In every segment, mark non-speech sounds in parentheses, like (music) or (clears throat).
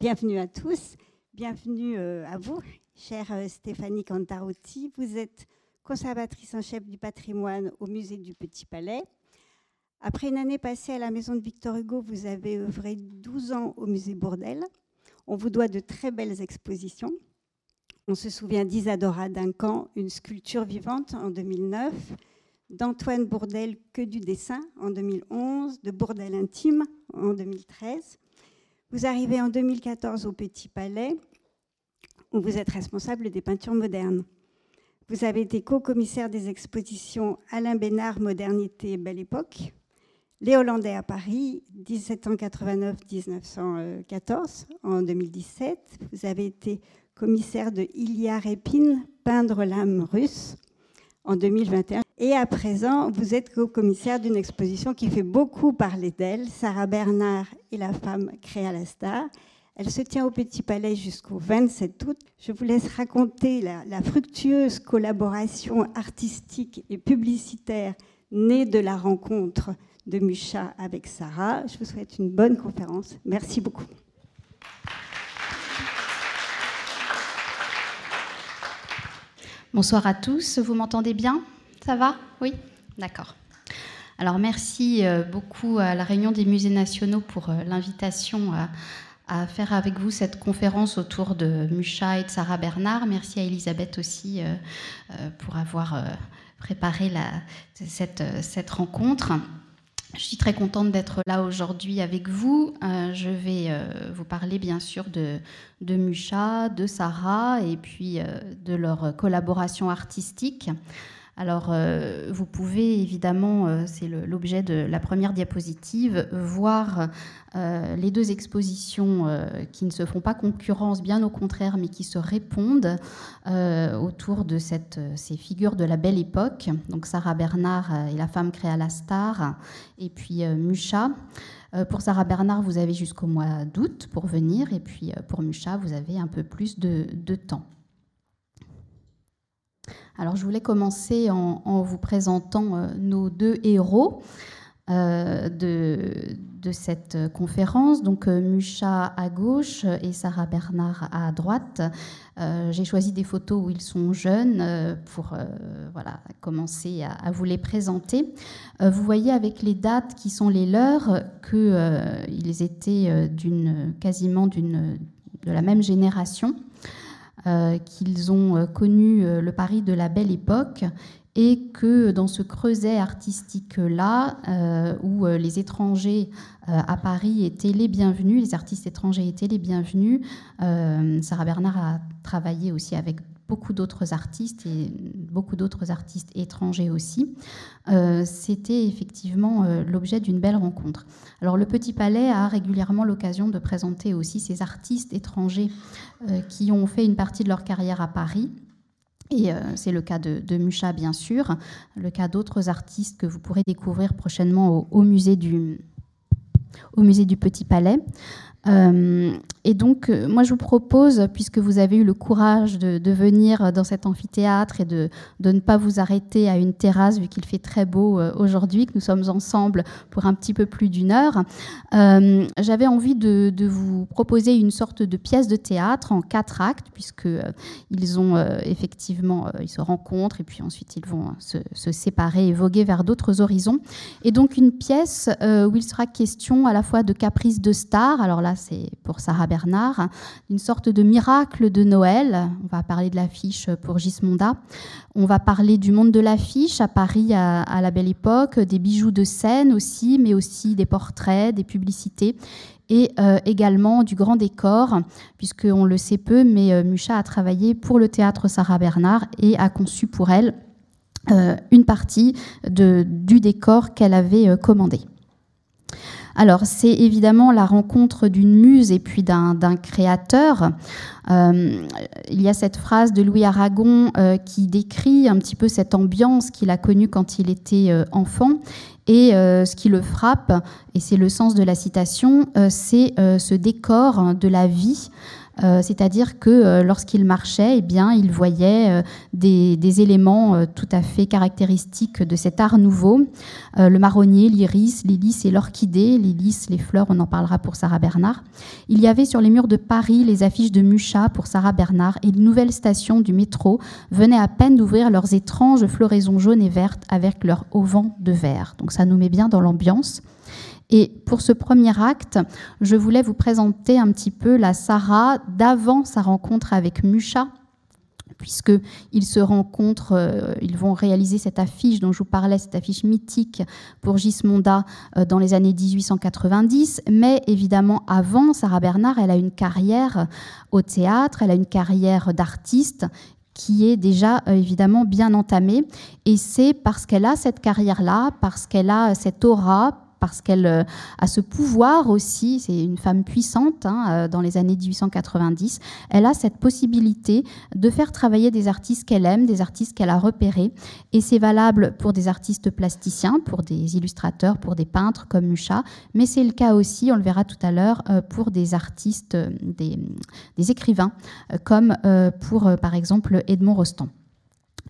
Bienvenue à tous, bienvenue euh, à vous, chère euh, Stéphanie Cantarotti. Vous êtes conservatrice en chef du patrimoine au musée du Petit Palais. Après une année passée à la maison de Victor Hugo, vous avez œuvré 12 ans au musée Bourdelle. On vous doit de très belles expositions. On se souvient d'Isadora Duncan, une sculpture vivante en 2009, d'Antoine Bourdelle, Que du dessin en 2011, de Bourdelle intime en 2013. Vous arrivez en 2014 au Petit Palais, où vous êtes responsable des peintures modernes. Vous avez été co-commissaire des expositions Alain Bénard, Modernité Belle Époque, Les Hollandais à Paris, 1789-1914 en 2017. Vous avez été commissaire de Ilia Répine, Peindre l'âme russe en 2021. Et à présent, vous êtes co-commissaire d'une exposition qui fait beaucoup parler d'elle, Sarah Bernard et la femme créa la star. Elle se tient au Petit Palais jusqu'au 27 août. Je vous laisse raconter la, fructueuse collaboration artistique et publicitaire née de la rencontre de Mucha avec Sarah. Je vous souhaite une bonne conférence. Merci beaucoup. Bonsoir à tous. Vous m'entendez bien? Ça va Oui D'accord. Alors merci euh, beaucoup à la Réunion des musées nationaux pour euh, l'invitation à faire avec vous cette conférence autour de Mucha et de Sarah Bernard. Merci à Elisabeth aussi euh, pour avoir préparé cette, rencontre. Je suis très contente d'être là aujourd'hui avec vous. je vais vous parler bien sûr de, de Mucha, de Sarah et puis de leur collaboration artistique. Alors, euh, vous pouvez évidemment, euh, c'est l'objet de la première diapositive, voir euh, les deux expositions qui ne se font pas concurrence, bien au contraire, mais qui se répondent autour de ces figures de la belle époque. Donc, Sarah Bernard et la femme créa la star, et puis Mucha. Pour Sarah Bernard, vous avez jusqu'au mois d'août pour venir, et puis pour Mucha, vous avez un peu plus de temps. Alors je voulais commencer en, vous présentant euh, nos deux héros euh, de, cette conférence, donc euh, Mucha à gauche et Sarah Bernard à droite. J'ai choisi des photos où ils sont jeunes pour voilà, commencer à, vous les présenter. vous voyez avec les dates qui sont les leurs qu'ils étaient quasiment de la même génération. Euh, qu'ils ont euh, connu euh, le Paris de la belle époque et que dans ce creuset artistique-là, où les étrangers à Paris étaient les bienvenus, les artistes étrangers étaient les bienvenus, Sarah Bernard a travaillé aussi avec beaucoup d'autres artistes et beaucoup d'autres artistes étrangers aussi. Euh, c'était effectivement euh, l'objet d'une belle rencontre. Alors le Petit Palais a régulièrement l'occasion de présenter aussi ces artistes étrangers euh, qui ont fait une partie de leur carrière à Paris. Et c'est le cas de, Mucha, bien sûr, le cas d'autres artistes que vous pourrez découvrir prochainement au musée du, au musée du Petit Palais. Euh, et donc, euh, moi, je vous propose, puisque vous avez eu le courage de, venir dans cet amphithéâtre et de, de, ne pas vous arrêter à une terrasse, vu qu'il fait très beau euh, aujourd'hui, que nous sommes ensemble pour un petit peu plus d'une heure, j'avais envie de, de, vous proposer une sorte de pièce de théâtre en quatre actes, puisque ils ont effectivement, ils se rencontrent et puis ensuite ils vont se, se séparer et voguer vers d'autres horizons. Et donc, une pièce où il sera question à la fois de caprice de star, alors là, c'est pour Sarah Bernard, une sorte de miracle de Noël. On va parler de l'affiche pour Gismonda. On va parler du monde de l'affiche à Paris à, la belle époque, des bijoux de scène aussi, mais aussi des portraits, des publicités et euh, également du grand décor, puisqu'on le sait peu, mais euh, Mucha a travaillé pour le théâtre Sarah Bernard et a conçu pour elle euh, une partie du décor qu'elle avait commandé. Alors, c'est évidemment la rencontre d'une muse et puis d'un créateur. Euh, il y a cette phrase de Louis Aragon euh, qui décrit un petit peu cette ambiance qu'il a connue quand il était euh, enfant. Et ce qui le frappe, et c'est le sens de la citation, c'est ce décor de la vie c'est-à-dire que lorsqu'il marchait, eh bien, il voyait des, éléments tout à fait caractéristiques de cet art nouveau. le marronnier, l'iris, l'hélice et l'orchidée. L'hélice, les fleurs, on en parlera pour Sarah Bernard. Il y avait sur les murs de Paris les affiches de Mucha pour Sarah Bernard et une nouvelle station du métro venaient à peine d'ouvrir leurs étranges floraisons jaunes et vertes avec leur auvent de verre. Donc ça nous met bien dans l'ambiance. Et pour ce premier acte, je voulais vous présenter un petit peu la Sarah d'avant sa rencontre avec Mucha, puisqu'ils se rencontrent, euh, ils vont réaliser cette affiche dont je vous parlais, cette affiche mythique pour Gismonda euh, dans les années 1890. Mais évidemment, avant, Sarah Bernard, elle a une carrière au théâtre, elle a une carrière d'artiste qui est déjà euh, évidemment bien entamée. Et c'est parce qu'elle a cette carrière-là, parce qu'elle a cette aura, parce qu'elle euh, a ce pouvoir aussi, c'est une femme puissante hein, euh, dans les années 1890, elle a cette possibilité de faire travailler des artistes qu'elle aime, des artistes qu'elle a repérés, et c'est valable pour des artistes plasticiens, pour des illustrateurs, pour des peintres comme Mucha, mais c'est le cas aussi, on le verra tout à l'heure, euh, pour des artistes, des, des écrivains, comme pour par exemple Edmond Rostand.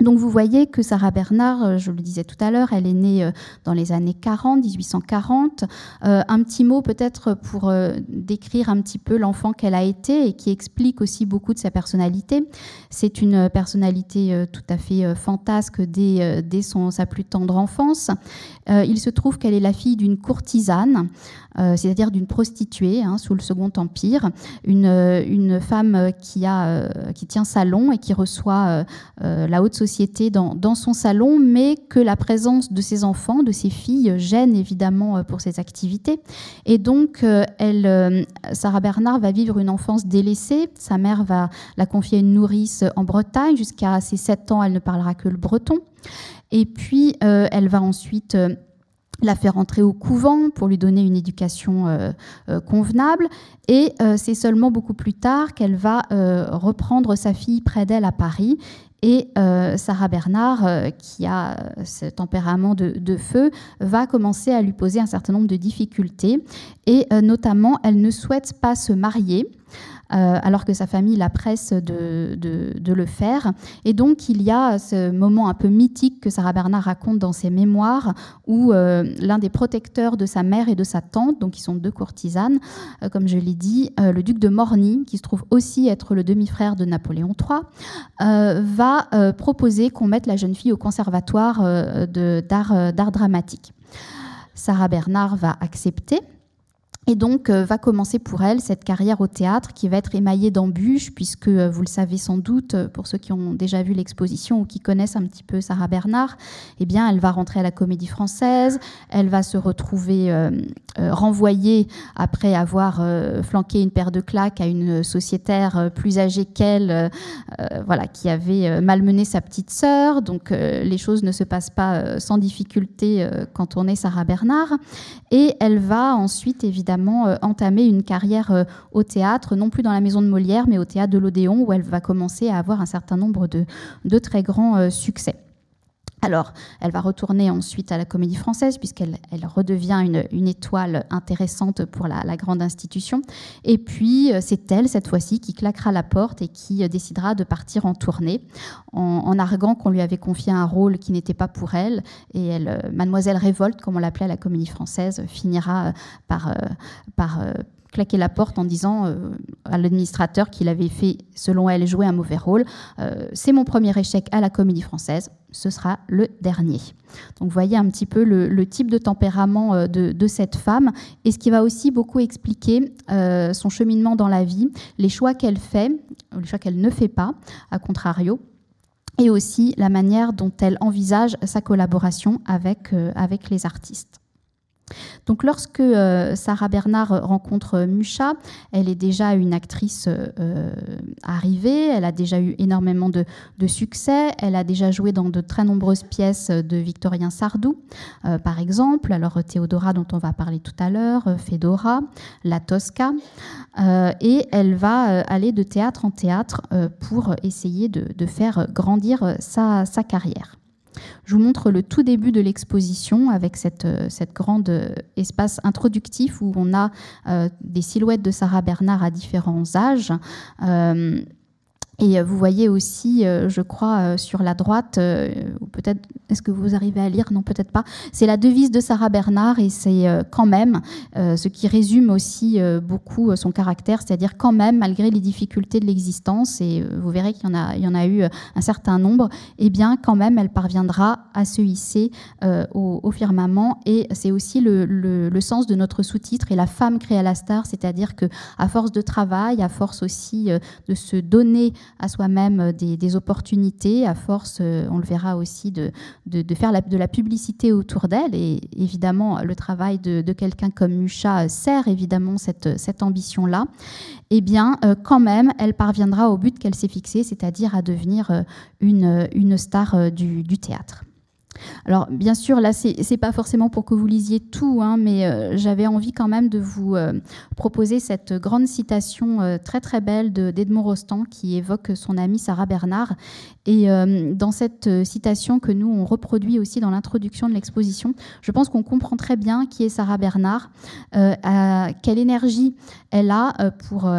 Donc vous voyez que Sarah Bernard, euh, je le disais tout à l'heure, elle est née euh, dans les années 40, 1840. Euh, un petit mot peut-être pour décrire un petit peu l'enfant qu'elle a été et qui explique aussi beaucoup de sa personnalité. C'est une personnalité tout à fait fantasque dès, sa plus tendre enfance. Il se trouve qu'elle est la fille d'une courtisane. Euh, c'est-à-dire d'une prostituée hein, sous le Second Empire, une, euh, femme qui, a, euh, qui tient salon et qui reçoit la haute société dans, son salon, mais que la présence de ses enfants, de ses filles, gêne évidemment pour ses activités. Et donc, Sarah Bernard va vivre une enfance délaissée. Sa mère va la confier à une nourrice en Bretagne. Jusqu'à ses 7 ans, elle ne parlera que le breton. Et puis, elle va ensuite la faire entrer au couvent pour lui donner une éducation euh, euh, convenable. Et euh, c'est seulement beaucoup plus tard qu'elle va reprendre sa fille près d'elle à Paris. Et Sarah Bernard, qui a ce tempérament de, feu, va commencer à lui poser un certain nombre de difficultés. Et notamment, elle ne souhaite pas se marier. Euh, alors que sa famille la presse de, le faire. Et donc il y a ce moment un peu mythique que Sarah Bernard raconte dans ses mémoires, où euh, l'un des protecteurs de sa mère et de sa tante, donc qui sont deux courtisanes, euh, comme je l'ai dit, le duc de Morny, qui se trouve aussi être le demi-frère de Napoléon III, va proposer qu'on mette la jeune fille au conservatoire d'art dramatique. Sarah Bernard va accepter. Et donc euh, va commencer pour elle cette carrière au théâtre qui va être émaillée d'embûches, puisque euh, vous le savez sans doute, euh, pour ceux qui ont déjà vu l'exposition ou qui connaissent un petit peu Sarah Bernard, eh bien elle va rentrer à la Comédie Française, elle va se retrouver renvoyée après avoir flanqué une paire de claques à une sociétaire plus âgée qu'elle, voilà, qui avait malmené sa petite sœur. Donc les choses ne se passent pas sans difficulté quand on est Sarah Bernard, et elle va ensuite évidemment euh, entamer une carrière euh, au théâtre, non plus dans la maison de Molière, mais au théâtre de l'Odéon, où elle va commencer à avoir un certain nombre de, de très grands euh, succès. Alors, elle va retourner ensuite à la Comédie Française, puisqu'elle elle redevient une, étoile intéressante pour la, grande institution. Et puis, c'est elle, cette fois-ci, qui claquera la porte et qui décidera de partir en tournée, en, arguant qu'on lui avait confié un rôle qui n'était pas pour elle. Et elle, Mademoiselle Révolte, comme on l'appelait à la Comédie Française, finira par, par claquer la porte en disant euh, à l'administrateur qu'il avait fait, selon elle, jouer un mauvais rôle. Euh, c'est mon premier échec à la comédie française, ce sera le dernier. Donc voyez un petit peu le, type de tempérament euh, de, cette femme et ce qui va aussi beaucoup expliquer son cheminement dans la vie, les choix qu'elle fait, les choix qu'elle ne fait pas, à contrario et aussi la manière dont elle envisage sa collaboration avec, avec les artistes. Donc lorsque euh, Sarah Bernard rencontre Mucha, elle est déjà une actrice euh, arrivée, elle a déjà eu énormément de, succès, elle a déjà joué dans de très nombreuses pièces de Victorien Sardou, euh, par exemple, alors Théodora dont on va parler tout à l'heure, Fedora, La Tosca, et elle va aller de théâtre en théâtre pour essayer de, faire grandir sa carrière. Je vous montre le tout début de l'exposition avec cette, cette grande espace introductif où on a des silhouettes de Sarah Bernard à différents âges. Et vous voyez aussi, je crois, sur la droite, ou peut-être est-ce que vous arrivez à lire? Non, peut-être pas. C'est la devise de Sarah Bernard et c'est euh, quand même euh, ce qui résume aussi euh, beaucoup son caractère, c'est-à-dire quand même, malgré les difficultés de l'existence, et vous verrez qu'il y, en a, eu un certain nombre, eh bien, quand même, elle parviendra à se hisser au, firmament. Et c'est aussi le, sens de notre sous-titre et la femme créée à la star, c'est-à-dire que à force de travail, à force aussi de se donner à soi-même des, des, opportunités, à force, on le verra aussi, de de, faire de la publicité autour d'elle. Et évidemment, le travail de, quelqu'un comme Musha sert évidemment cette, ambition-là. Eh bien, euh, quand même, elle parviendra au but qu'elle s'est fixé, c'est-à-dire à devenir euh, une, star euh, du théâtre. Alors, bien sûr, là, ce n'est pas forcément pour que vous lisiez tout, hein, mais euh, j'avais envie quand même de vous euh, proposer cette grande citation euh, très très belle d'Edmond Rostand qui évoque son amie Sarah Bernard. Et dans cette citation que nous, on reproduit aussi dans l'introduction de l'exposition, je pense qu'on comprend très bien qui est Sarah Bernard, quelle énergie elle a pour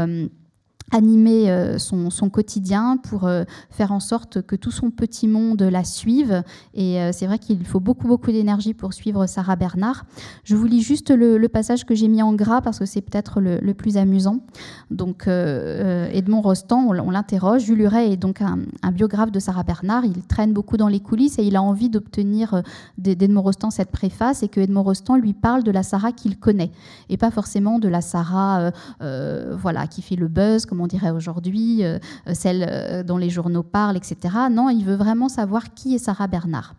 animer euh, son, quotidien pour euh, faire en sorte que tout son petit monde la suive. Et euh, c'est vrai qu'il faut beaucoup, beaucoup d'énergie pour suivre Sarah Bernard. Je vous lis juste le, passage que j'ai mis en gras parce que c'est peut-être le, plus amusant. Donc, Edmond Rostand, on, l'interroge. Jules Huret est donc un, biographe de Sarah Bernard. Il traîne beaucoup dans les coulisses et il a envie d'obtenir d'Edmond Rostand cette préface et que Edmond Rostand lui parle de la Sarah qu'il connaît et pas forcément de la Sarah voilà, qui fait le buzz, comme on dirait aujourd'hui, euh, celle euh, dont les journaux parlent, etc. Non, il veut vraiment savoir qui est Sarah Bernard.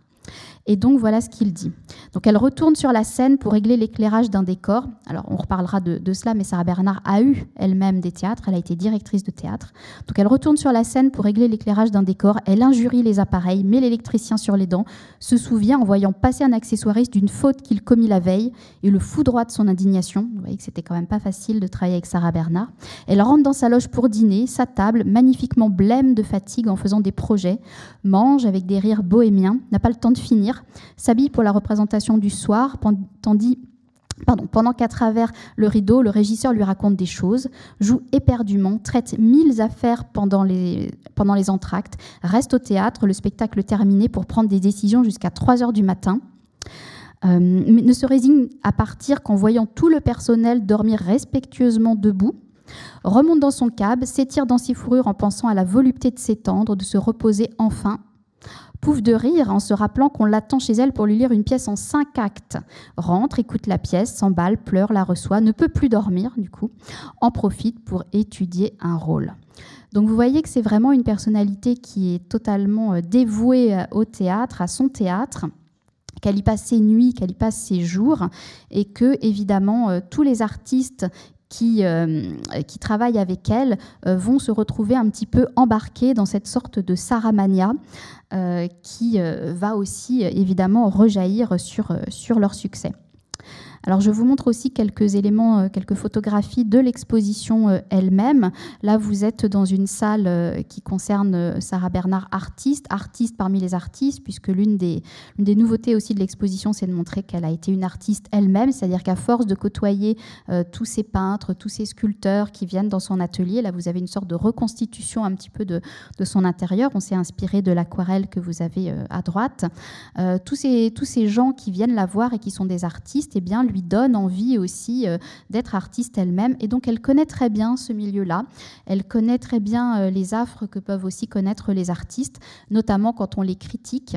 Et donc voilà ce qu'il dit. Donc elle retourne sur la scène pour régler l'éclairage d'un décor. Alors on reparlera de, cela, mais Sarah Bernard a eu elle-même des théâtres, elle a été directrice de théâtre. Donc elle retourne sur la scène pour régler l'éclairage d'un décor, elle injurie les appareils, met l'électricien sur les dents, se souvient en voyant passer un accessoiriste d'une faute qu'il commit la veille et le foudroie de son indignation. Vous voyez que c'était quand même pas facile de travailler avec Sarah Bernard. Elle rentre dans sa loge pour dîner, sa table, magnifiquement blême de fatigue en faisant des projets, mange avec des rires bohémiens, n'a pas le temps de finir s'habille pour la représentation du soir, tandis Pardon, pendant qu'à travers le rideau, le régisseur lui raconte des choses, joue éperdument, traite mille affaires pendant les, pendant les entractes, reste au théâtre, le spectacle terminé pour prendre des décisions jusqu'à 3 heures du matin, euh, mais ne se résigne à partir qu'en voyant tout le personnel dormir respectueusement debout, remonte dans son cab, s'étire dans ses fourrures en pensant à la volupté de s'étendre, de se reposer enfin Pouf de rire en se rappelant qu'on l'attend chez elle pour lui lire une pièce en cinq actes. Rentre, écoute la pièce, s'emballe, pleure, la reçoit, ne peut plus dormir du coup, en profite pour étudier un rôle. Donc vous voyez que c'est vraiment une personnalité qui est totalement euh, dévouée euh, au théâtre, à son théâtre qu'elle y passe ses nuits, qu'elle y passe ses jours, et que évidemment euh, tous les artistes qui, qui travaillent avec elle vont se retrouver un petit peu embarqués dans cette sorte de saramania euh, qui euh, va aussi évidemment rejaillir sur leur succès. Alors je vous montre aussi quelques éléments, euh, quelques photographies de l'exposition euh, elle-même. Là, vous êtes dans une salle euh, qui concerne Sarah Bernard, artiste, artiste parmi les artistes, puisque l'une des, nouveautés aussi de l'exposition, c'est de montrer qu'elle a été une artiste elle-même, c'est-à-dire qu'à force de côtoyer tous ces peintres, tous ces sculpteurs qui viennent dans son atelier, là, vous avez une sorte de reconstitution un petit peu de, de son intérieur. On s'est inspiré de l'aquarelle que vous avez à droite. tous, ces, tous ces gens qui viennent la voir et qui sont des artistes, eh bien, lui donne envie aussi euh, d'être artiste elle-même. Et donc, elle connaît très bien ce milieu-là. Elle connaît très bien euh, les affres que peuvent aussi connaître les artistes, notamment quand on les critique.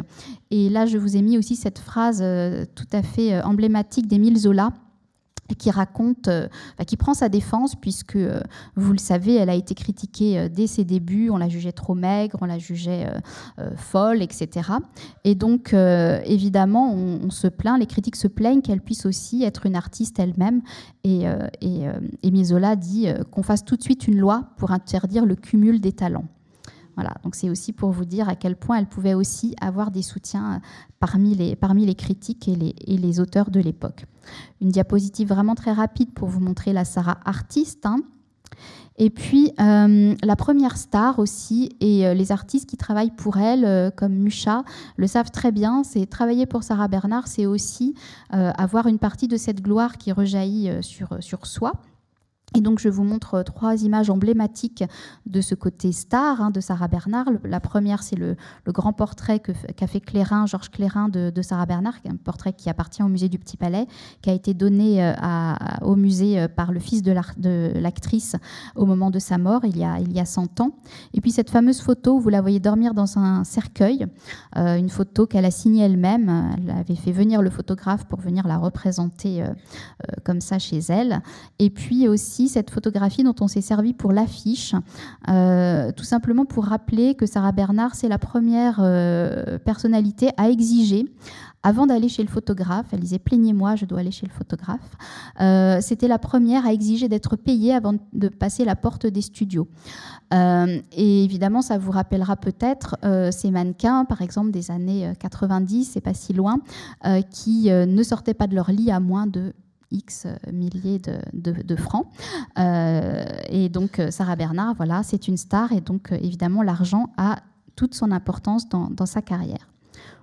Et là, je vous ai mis aussi cette phrase euh, tout à fait emblématique d'Émile Zola qui raconte, euh, qui prend sa défense, puisque, euh, vous le savez, elle a été critiquée euh, dès ses débuts, on la jugeait trop maigre, on la jugeait folle, etc. Et donc, évidemment, on, se plaint, les critiques se plaignent qu'elle puisse aussi être une artiste elle-même. Et, et, et dit qu'on fasse tout de suite une loi pour interdire le cumul des talents. Voilà, donc c'est aussi pour vous dire à quel point elle pouvait aussi avoir des soutiens parmi les, parmi les critiques et les, et les auteurs de l'époque. Une diapositive vraiment très rapide pour vous montrer la Sarah artiste. Hein. Et puis, la première star aussi, et les artistes qui travaillent pour elle, comme Musha, le savent très bien, c'est travailler pour Sarah Bernard, c'est aussi avoir une partie de cette gloire qui rejaillit sur, sur soi. Et donc, je vous montre trois images emblématiques de ce côté star hein, de Sarah Bernard. La première, c'est le, grand portrait qu'a fait Clérin, Georges Clérin de, Sarah Bernard, un portrait qui appartient au musée du Petit Palais, qui a été donné euh, au musée euh, par le fils de l'actrice au moment de sa mort, il y, a, il y a 100 ans. Et puis, cette fameuse photo, vous la voyez dormir dans un cercueil, euh, une photo qu'elle a signée elle-même. Elle avait fait venir le photographe pour venir la représenter comme ça chez elle. Et puis aussi, cette photographie dont on s'est servi pour l'affiche, euh, tout simplement pour rappeler que Sarah Bernard, c'est la première euh, personnalité à exiger avant d'aller chez le photographe, elle disait plaignez-moi, je dois aller chez le photographe. Euh, c'était la première à exiger d'être payée avant de passer la porte des studios. et évidemment, ça vous rappellera peut-être ces mannequins, par exemple des années 90, c'est pas si loin, qui ne sortaient pas de leur lit à moins de X milliers de, francs. Euh, et donc, euh, Sarah Bernard, voilà, c'est une star. Et donc, euh, évidemment, l'argent a toute son importance dans, sa carrière.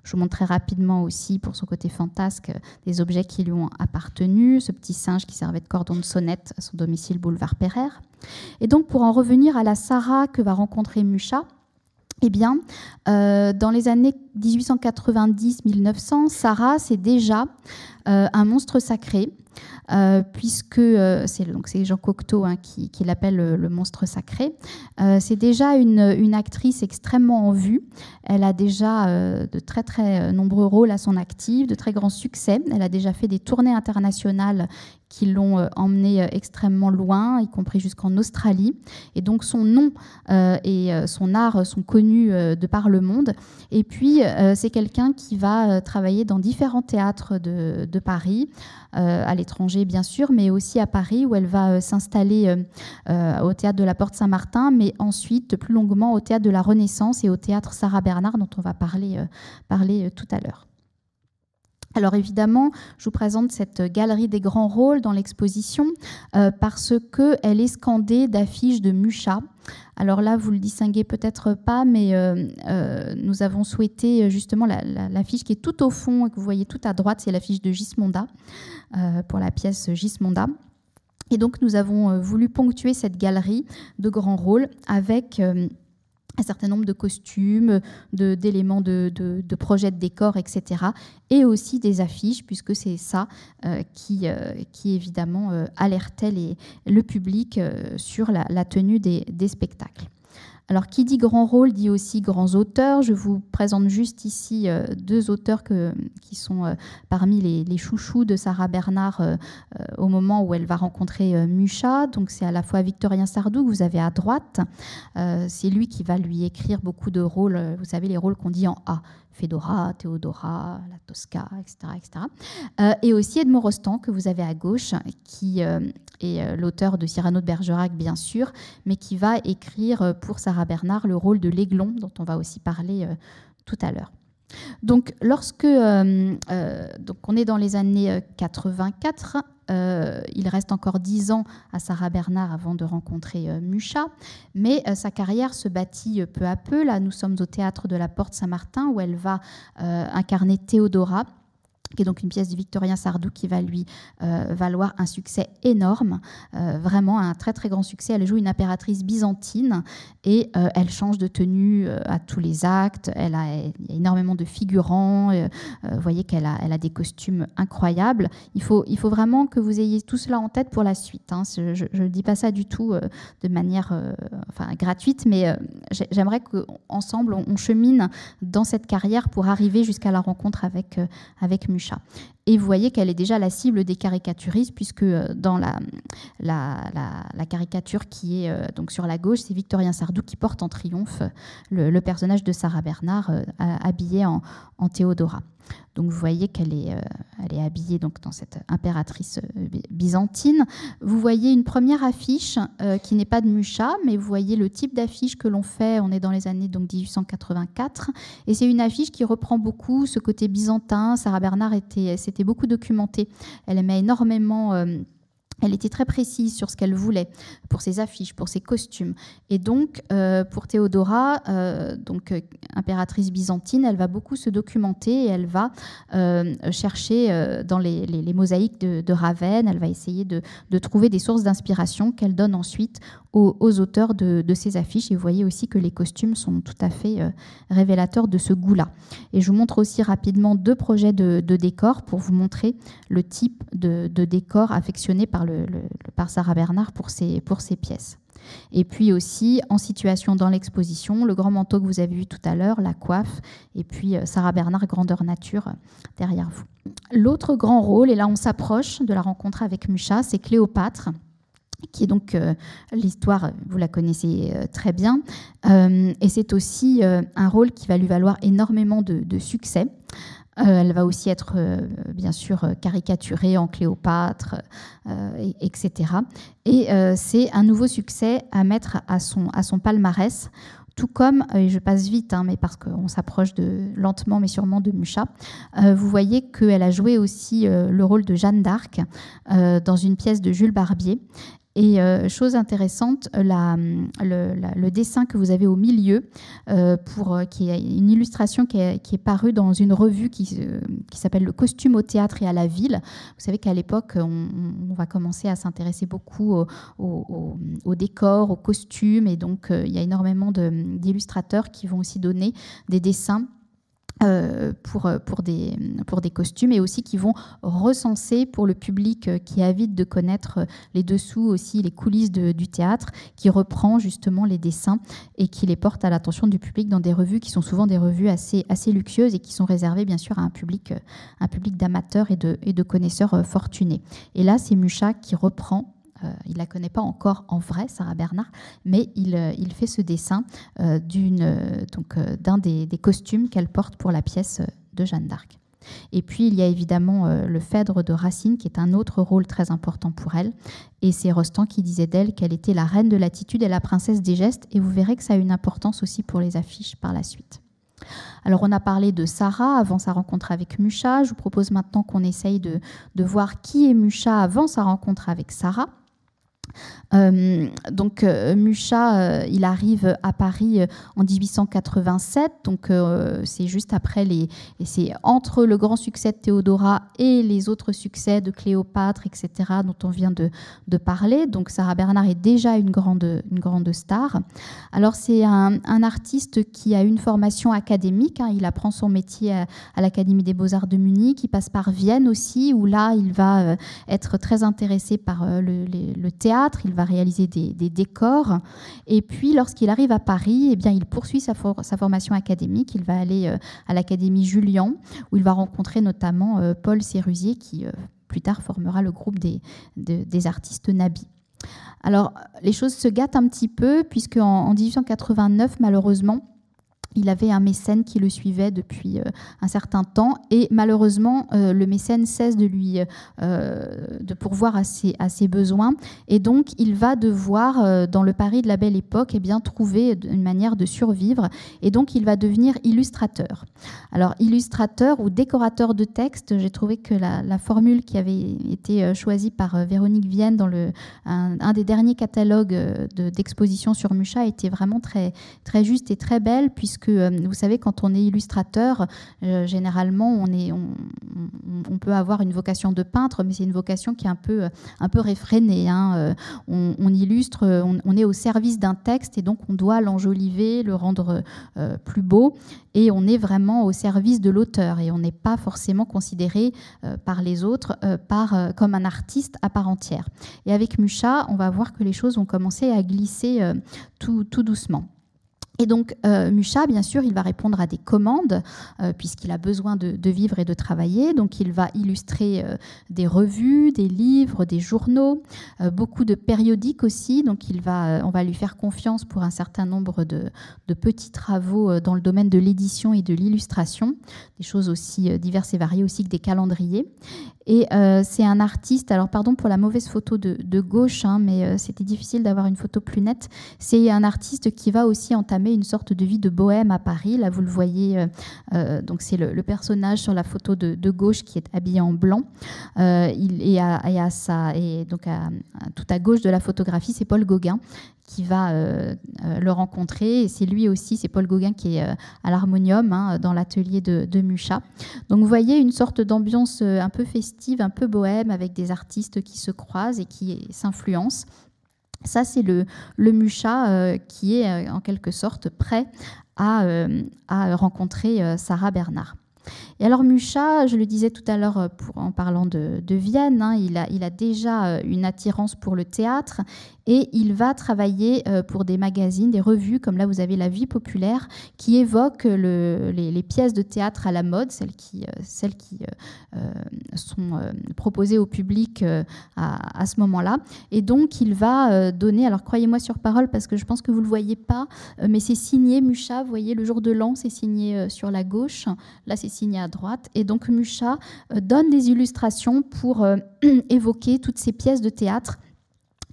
Je vous montre très rapidement aussi, pour son côté fantasque, des objets qui lui ont appartenu. Ce petit singe qui servait de cordon de sonnette à son domicile boulevard Pereire. Et donc, pour en revenir à la Sarah que va rencontrer Mucha, eh bien, dans les années 1890-1900, Sarah, c'est déjà un monstre sacré. Euh, puisque euh, c'est Jean Cocteau hein, qui, l'appelle le, monstre sacré. Euh, c'est déjà une, actrice extrêmement en vue. Elle a déjà de très très nombreux rôles à son actif, de très grands succès. Elle a déjà fait des tournées internationales qui l'ont emmenée extrêmement loin, y compris jusqu'en Australie. Et donc son nom et son art sont connus de par le monde. Et puis c'est quelqu'un qui va travailler dans différents théâtres de, de Paris, à l'étranger bien sûr, mais aussi à Paris où elle va euh, s'installer euh, euh, au théâtre de la Porte Saint-Martin, mais ensuite plus longuement au théâtre de la Renaissance et au théâtre Sarah Bernard dont on va parler, parler tout à l'heure. Alors évidemment, je vous présente cette galerie des grands rôles dans l'exposition parce qu'elle est scandée d'affiches de Mucha. Alors là, vous le distinguez peut-être pas, mais nous avons souhaité justement l'affiche qui est tout au fond et que vous voyez tout à droite, c'est l'affiche de Gismonda. Euh, pour la pièce Gismonda. Et donc nous avons euh, voulu ponctuer cette galerie de grands rôles avec euh, un certain nombre de costumes, d'éléments de, projets de décors, etc. Et aussi des affiches, puisque c'est ça qui, qui évidemment alertait les, le public sur la, tenue des spectacles. Alors, qui dit grand rôle dit aussi grands auteurs. Je vous présente juste ici euh, deux auteurs qui sont euh, parmi les, chouchous de Sarah Bernard euh, au moment où elle va rencontrer Mucha. Donc, c'est à la fois Victorien Sardou que vous avez à droite. c'est lui qui va lui écrire beaucoup de rôles. Vous savez, les rôles qu'on dit en A. Fedora, Théodora, la Tosca, etc. etc. Euh, et aussi Edmond Rostand, que vous avez à gauche, qui euh, est euh, l'auteur de Cyrano de Bergerac, bien sûr, mais qui va écrire pour Sarah Bernard le rôle de l'aiglon, dont on va aussi parler tout à l'heure. Donc, lorsque donc on est dans les années 84, euh, il reste encore dix ans à Sarah Bernard avant de rencontrer euh, Mucha, mais euh, sa carrière se bâtit peu à peu. Là, nous sommes au théâtre de la Porte Saint-Martin où elle va incarner Théodora qui est donc une pièce de Victorien Sardou qui va lui euh, valoir un succès énorme, euh, vraiment un très très grand succès. Elle joue une impératrice byzantine et euh, elle change de tenue à tous les actes. Elle a, il y a énormément de figurants. vous voyez qu'elle a, elle a des costumes incroyables. Il faut, il faut vraiment que vous ayez tout cela en tête pour la suite. Hein. Je ne dis pas ça du tout de manière enfin, gratuite, mais j'aimerais qu'ensemble on, on chemine dans cette carrière pour arriver jusqu'à la rencontre avec, avec et vous voyez qu'elle est déjà la cible des caricaturistes, puisque euh, dans la, caricature qui est euh, donc sur la gauche, c'est Victorien Sardou qui porte en triomphe le, personnage de Sarah Bernard euh, habillé en Théodora. Donc vous voyez qu'elle est, euh, est habillée donc dans cette impératrice euh, byzantine. Vous voyez une première affiche euh, qui n'est pas de Mucha, mais vous voyez le type d'affiche que l'on fait. On est dans les années donc 1884, et c'est une affiche qui reprend beaucoup ce côté byzantin. Sarah Bernard était, s'était beaucoup documentée. Elle aimait énormément elle était très précise sur ce qu'elle voulait pour ses affiches, pour ses costumes. Et donc, euh, pour Théodora, euh, donc euh, impératrice byzantine, elle va beaucoup se documenter et elle va chercher dans les, mosaïques de, Ravenne, elle va essayer de, trouver des sources d'inspiration qu'elle donne ensuite aux, auteurs de, ces affiches. Et vous voyez aussi que les costumes sont tout à fait révélateurs de ce goût-là. Et je vous montre aussi rapidement deux projets de, décors pour vous montrer le type de, décor affectionné par le par Sarah Bernard pour ses, pour ses pièces. Et puis aussi en situation dans l'exposition, le grand manteau que vous avez vu tout à l'heure, la coiffe, et puis euh, Sarah Bernard, grandeur nature, euh, derrière vous. L'autre grand rôle, et là on s'approche de la rencontre avec Mucha, c'est Cléopâtre qui est donc euh, l'histoire, vous la connaissez très bien, et c'est aussi un rôle qui va lui valoir énormément de, de succès. Euh, elle va aussi être, euh, bien sûr, caricaturée en Cléopâtre, euh, etc. Et c'est un nouveau succès à mettre à son, palmarès tout comme, et je passe vite, hein, mais parce qu'on s'approche lentement mais sûrement de Mucha, vous voyez qu'elle a joué aussi le rôle de Jeanne d'Arc dans une pièce de Jules Barbier. Et euh, chose intéressante, le, dessin que vous avez au milieu, euh, euh, qui est une illustration qui est, parue dans une revue qui, s'appelle Le costume au théâtre et à la ville. Vous savez qu'à l'époque, on, va commencer à s'intéresser beaucoup au, décor, aux costumes, et donc il y a énormément d'illustrateurs qui vont aussi donner des dessins euh, pour, euh, pour, des, pour des costumes et aussi qui vont recenser pour le public euh, qui est avide de connaître les dessous aussi, les coulisses du théâtre, qui reprend justement les dessins et qui les porte à l'attention du public dans des revues qui sont souvent des revues assez, assez luxueuses et qui sont réservées bien sûr à un public, un public d'amateurs et de, et de connaisseurs fortunés. Et là, c'est Mucha qui reprend euh, il ne la connaît pas encore en vrai, Sarah Bernard, mais il, euh, fait ce dessin euh, d'un des, costumes qu'elle porte pour la pièce de Jeanne d'Arc. Et puis il y a évidemment le Phèdre de Racine, qui est un autre rôle très important pour elle. Et c'est Rostand qui disait d'elle qu'elle était la reine de l'attitude et la princesse des gestes. Et vous verrez que ça a une importance aussi pour les affiches par la suite. Alors on a parlé de Sarah avant sa rencontre avec Mucha. Je vous propose maintenant qu'on essaye de, de voir qui est Mucha avant sa rencontre avec Sarah. Euh, donc euh, Mucha, euh, il arrive à Paris en 1887, donc c'est juste après les, c'est entre le grand succès de Théodora et les autres succès de Cléopâtre, etc., dont on vient de, parler. Donc Sarah Bernard est déjà une grande, une grande star. Alors c'est un, artiste qui a une formation académique. Hein. il apprend son métier à, l'Académie des Beaux Arts de Munich. Il passe par Vienne aussi, où là il va être très intéressé par le théâtre. Il va réaliser des, décors. Et puis, lorsqu'il arrive à Paris, eh bien, il poursuit sa, formation académique. Il va aller euh, à l'Académie Julian, où il va rencontrer notamment euh, Paul Sérusier, qui euh, plus tard formera le groupe des, artistes Nabi. Alors, les choses se gâtent un petit peu, puisque en 1889, malheureusement, il avait un mécène qui le suivait depuis euh, un certain temps et malheureusement euh, le mécène cesse de lui euh, de pourvoir à ses, à ses, besoins et donc il va devoir dans le Paris de la Belle Époque eh bien trouver une manière de survivre et donc il va devenir illustrateur. Alors illustrateur ou décorateur de texte, j'ai trouvé que la, formule qui avait été choisie par Véronique Vienne dans le, un, des derniers catalogues d'exposition sur Mucha était vraiment très, très juste et très belle puisque que, euh, vous savez, quand on est illustrateur, euh, généralement, on, peut avoir une vocation de peintre, mais c'est une vocation qui est un peu, peu réfrénée. Hein. Euh, on, illustre, on, est au service d'un texte et donc on doit l'enjoliver, le rendre plus beau, et on est vraiment au service de l'auteur et on n'est pas forcément considéré par les autres comme un artiste à part entière. Et avec Mucha, on va voir que les choses ont commencé à glisser tout doucement. Et donc, euh, Mucha, bien sûr, il va répondre à des commandes, euh, puisqu'il a besoin de, vivre et de travailler. Donc, il va illustrer euh, des revues, des livres, des journaux, beaucoup de périodiques aussi. Donc, il va, on va lui faire confiance pour un certain nombre de, de petits travaux dans le domaine de l'édition et de l'illustration, des choses aussi diverses et variées aussi que des calendriers. Et c'est un artiste, alors pardon pour la mauvaise photo de, gauche, hein, mais c'était difficile d'avoir une photo plus nette. C'est un artiste qui va aussi entamer une sorte de vie de bohème à Paris. Là, vous le voyez, donc c'est le, personnage sur la photo de, gauche qui est habillé en blanc. il, et donc tout à gauche de la photographie, c'est Paul Gauguin qui va euh, euh, le rencontrer. C'est lui aussi, c'est Paul Gauguin qui est euh, à l'harmonium hein, dans l'atelier de, de, Mucha. Donc vous voyez une sorte d'ambiance un peu festive, un peu bohème, avec des artistes qui se croisent et qui s'influencent. Ça, c'est le, le Mucha qui est en quelque sorte prêt à, à rencontrer Sarah Bernard. Et alors Mucha, je le disais tout à l'heure en parlant de, Vienne, hein, il, a, déjà une attirance pour le théâtre et il va travailler euh, pour des magazines, des revues, comme là vous avez La Vie populaire, qui évoquent les, pièces de théâtre à la mode, celles qui, euh, euh, sont proposées au public à, ce moment-là. Et donc il va donner, alors croyez-moi sur parole parce que je pense que vous ne le voyez pas, mais c'est signé Mucha, vous voyez le jour de l'an, c'est signé sur la gauche, là c'est signé à droite. Et donc Mucha donne des illustrations pour (clears throat) évoquer toutes ces pièces de théâtre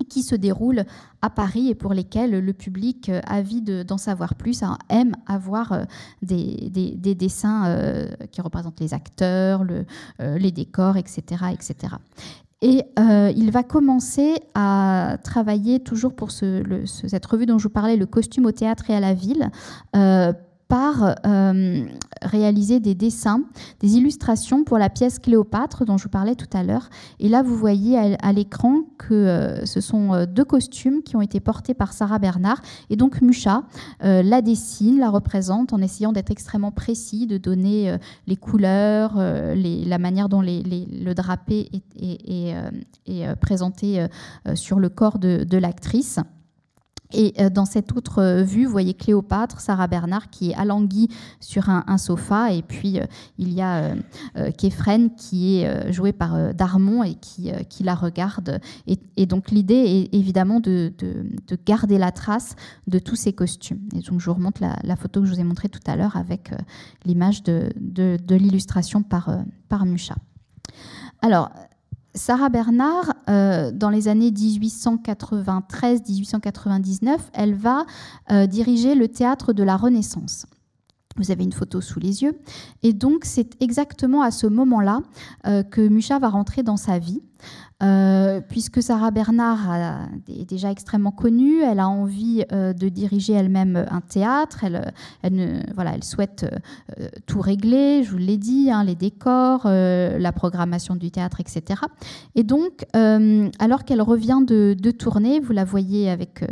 qui se déroulent à Paris et pour lesquels le public, euh, avide d'en savoir plus, hein, aime avoir euh, des, des, dessins euh, qui représentent les acteurs, le, les décors, etc. etc. Et il va commencer à travailler toujours pour ce, cette revue dont je vous parlais, le costume au théâtre et à la ville, par euh, réaliser des dessins, des illustrations pour la pièce Cléopâtre dont je vous parlais tout à l'heure. Et là, vous voyez à, l'écran que euh, ce sont euh, deux costumes qui ont été portés par Sarah Bernard. Et donc Mucha la dessine, la représente en essayant d'être extrêmement précis, de donner les couleurs, la manière dont le drapé est, présenté sur le corps de l'actrice. Et euh, dans cette autre euh, vue, vous voyez Cléopâtre, Sarah Bernard qui est alanguie sur un, sofa, et puis euh, il y a euh, Képhren qui est joué par Darmon et qui, qui la regarde. Et, donc l'idée est évidemment de, de, garder la trace de tous ces costumes. Et donc je vous remonte la, la photo que je vous ai montrée tout à l'heure avec l'image de, de l'illustration par, par Mucha. Alors, Sarah Bernard, euh, dans les années 1893-1899, elle va euh, diriger le théâtre de la Renaissance. Vous avez une photo sous les yeux. Et donc, c'est exactement à ce moment-là euh, que Mucha va rentrer dans sa vie. Euh, puisque Sarah Bernard est déjà extrêmement connue, elle a envie euh, de diriger elle-même un théâtre, elle, souhaite euh, tout régler, je vous l'ai dit, hein, les décors, la programmation du théâtre, etc. Et donc, alors qu'elle revient de, tourner, vous la voyez avec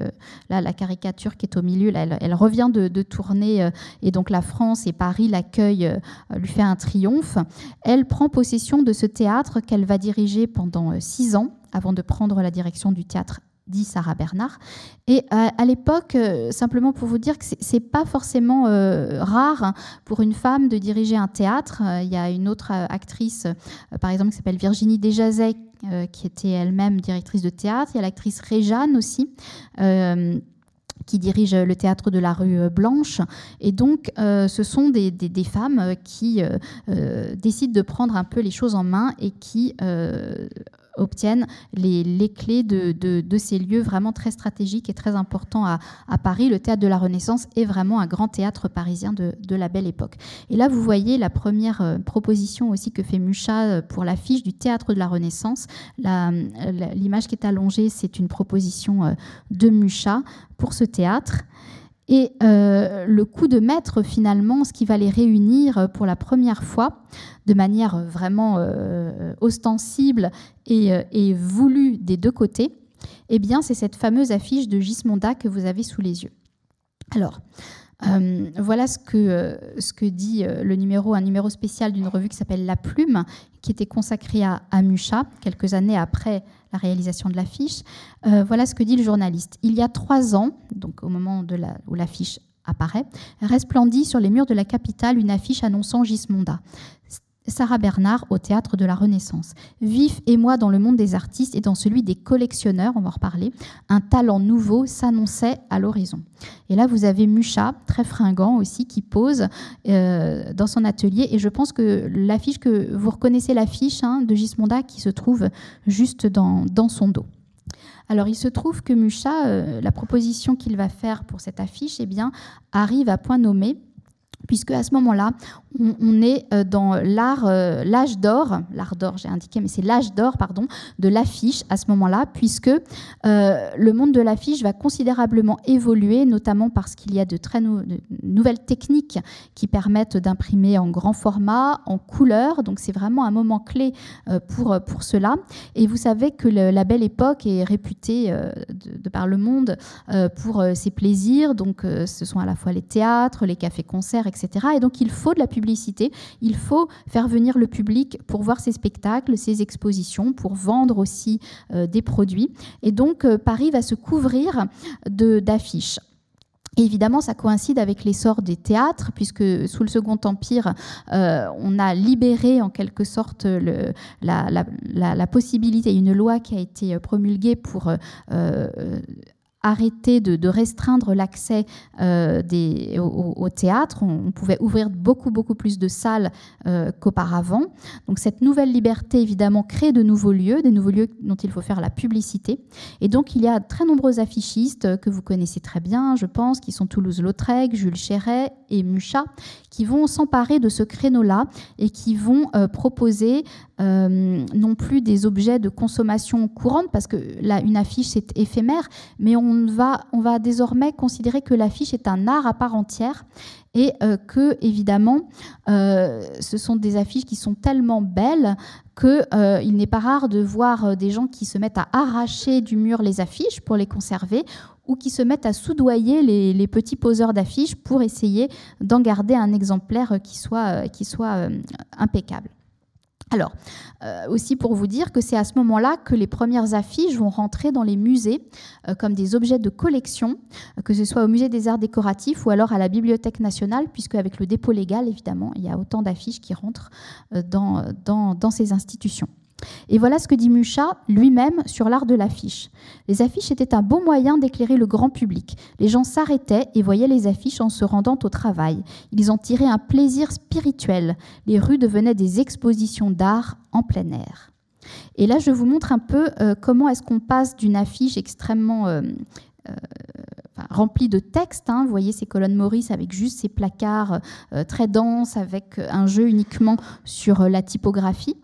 la caricature qui est au milieu, elle, revient de, de, tourner, et donc la France et Paris l'accueillent, lui fait un triomphe, elle prend possession de ce théâtre qu'elle va diriger pendant six ans avant de prendre la direction du théâtre dit Sarah Bernard. Et euh, à, l'époque, euh, simplement pour vous dire que c'est pas forcément euh, rare pour une femme de diriger un théâtre. Il y a une autre actrice, par exemple, qui s'appelle Virginie Desjazet, qui était elle-même directrice de théâtre. Il y a l'actrice Réjeanne aussi qui dirige le théâtre de la rue Blanche. Et donc, ce sont des, des, femmes qui décident de prendre un peu les choses en main et qui obtiennent les, clés de, ces lieux vraiment très stratégiques et très importants à, Paris. Le théâtre de la Renaissance est vraiment un grand théâtre parisien de, la belle époque. Et là, vous voyez la première euh, proposition aussi que fait Mucha euh, pour l'affiche du théâtre de la Renaissance. L'image qui est allongée, c'est une proposition euh, de Mucha pour ce théâtre. Et euh, le coup de maître, finalement, ce qui va les réunir pour la première fois, de manière vraiment euh, ostensible et, euh, voulue des deux côtés, eh bien, c'est cette fameuse affiche de Gismonda que vous avez sous les yeux. Alors, euh, voilà ce que, euh, dit euh, le numéro, un numéro spécial d'une revue qui s'appelle La Plume, qui était consacrée à, à Mucha, quelques années après la réalisation de l'affiche. voilà ce que dit le journaliste. Il y a trois ans, donc au moment où l'affiche apparaît, resplendit sur les murs de la capitale une affiche annonçant Gismonda. Sarah Bernard au théâtre de la Renaissance. Vif et moi dans le monde des artistes et dans celui des collectionneurs, on va en reparler, un talent nouveau s'annonçait à l'horizon. Et là, vous avez Mucha, très fringant aussi, qui pose euh, dans son atelier. Et je pense que l'affiche, que vous reconnaissez l'affiche hein, de Gismonda qui se trouve juste dans, son dos. Alors, il se trouve que Mucha, euh, la proposition qu'il va faire pour cette affiche, eh bien, arrive à point nommé puisque à ce moment-là, on, est euh, dans euh, l'âge d'or, l'art d'or j'ai indiqué, mais c'est l'âge d'or, pardon, de l'affiche à ce moment-là, puisque euh, le monde de l'affiche va considérablement évoluer, notamment parce qu'il y a de très nouvelles techniques qui permettent d'imprimer en grand format, en couleur, donc c'est vraiment un moment clé pour, pour cela. Et vous savez que la Belle Époque est réputée de, par le monde pour ses plaisirs, donc ce sont à la fois les théâtres, les cafés-concerts, etc. Et donc il faut de la publicité il faut faire venir le public pour voir ces spectacles, ces expositions, pour vendre aussi euh, des produits. Et donc euh, Paris va se couvrir d'affiches. Évidemment, ça coïncide avec l'essor des théâtres, puisque sous le Second Empire, euh, on a libéré en quelque sorte la, possibilité, une loi qui a été promulguée pour arrêter de, restreindre l'accès euh, au, théâtre. On, pouvait ouvrir beaucoup, beaucoup plus de salles euh, qu'auparavant. Donc cette nouvelle liberté, évidemment, crée de nouveaux lieux, des nouveaux lieux dont il faut faire la publicité. Et donc il y a très nombreux affichistes que vous connaissez très bien, je pense, qui sont Toulouse-Lautrec, Jules Chéret et Mucha, qui vont s'emparer de ce créneau-là et qui vont euh, proposer non plus des objets de consommation courante, parce que là, une affiche, c'est éphémère, mais on va, désormais considérer que l'affiche est un art à part entière et euh, que, évidemment, euh, ce sont des affiches qui sont tellement belles qu'il euh, n'est pas rare de voir des gens qui se mettent à arracher du mur les affiches pour les conserver ou qui se mettent à soudoyer les, petits poseurs d'affiches pour essayer d'en garder un exemplaire qui soit, qui soit impeccable. Alors, euh, aussi pour vous dire que c'est à ce moment-là que les premières affiches vont rentrer dans les musées euh, comme des objets de collection, que ce soit au musée des arts décoratifs ou alors à la Bibliothèque nationale, puisque avec le dépôt légal, évidemment, il y a autant d'affiches qui rentrent euh, dans ces institutions. Et voilà ce que dit Mucha lui-même sur l'art de l'affiche. Les affiches étaient un bon moyen d'éclairer le grand public. Les gens s'arrêtaient et voyaient les affiches en se rendant au travail. Ils en tiraient un plaisir spirituel. Les rues devenaient des expositions d'art en plein air. Et là, je vous montre un peu euh, comment est-ce qu'on passe d'une affiche extrêmement euh, euh, remplie de textes. Hein. Vous voyez ces colonnes Maurice avec juste ces placards très denses, avec un jeu uniquement sur la typographie.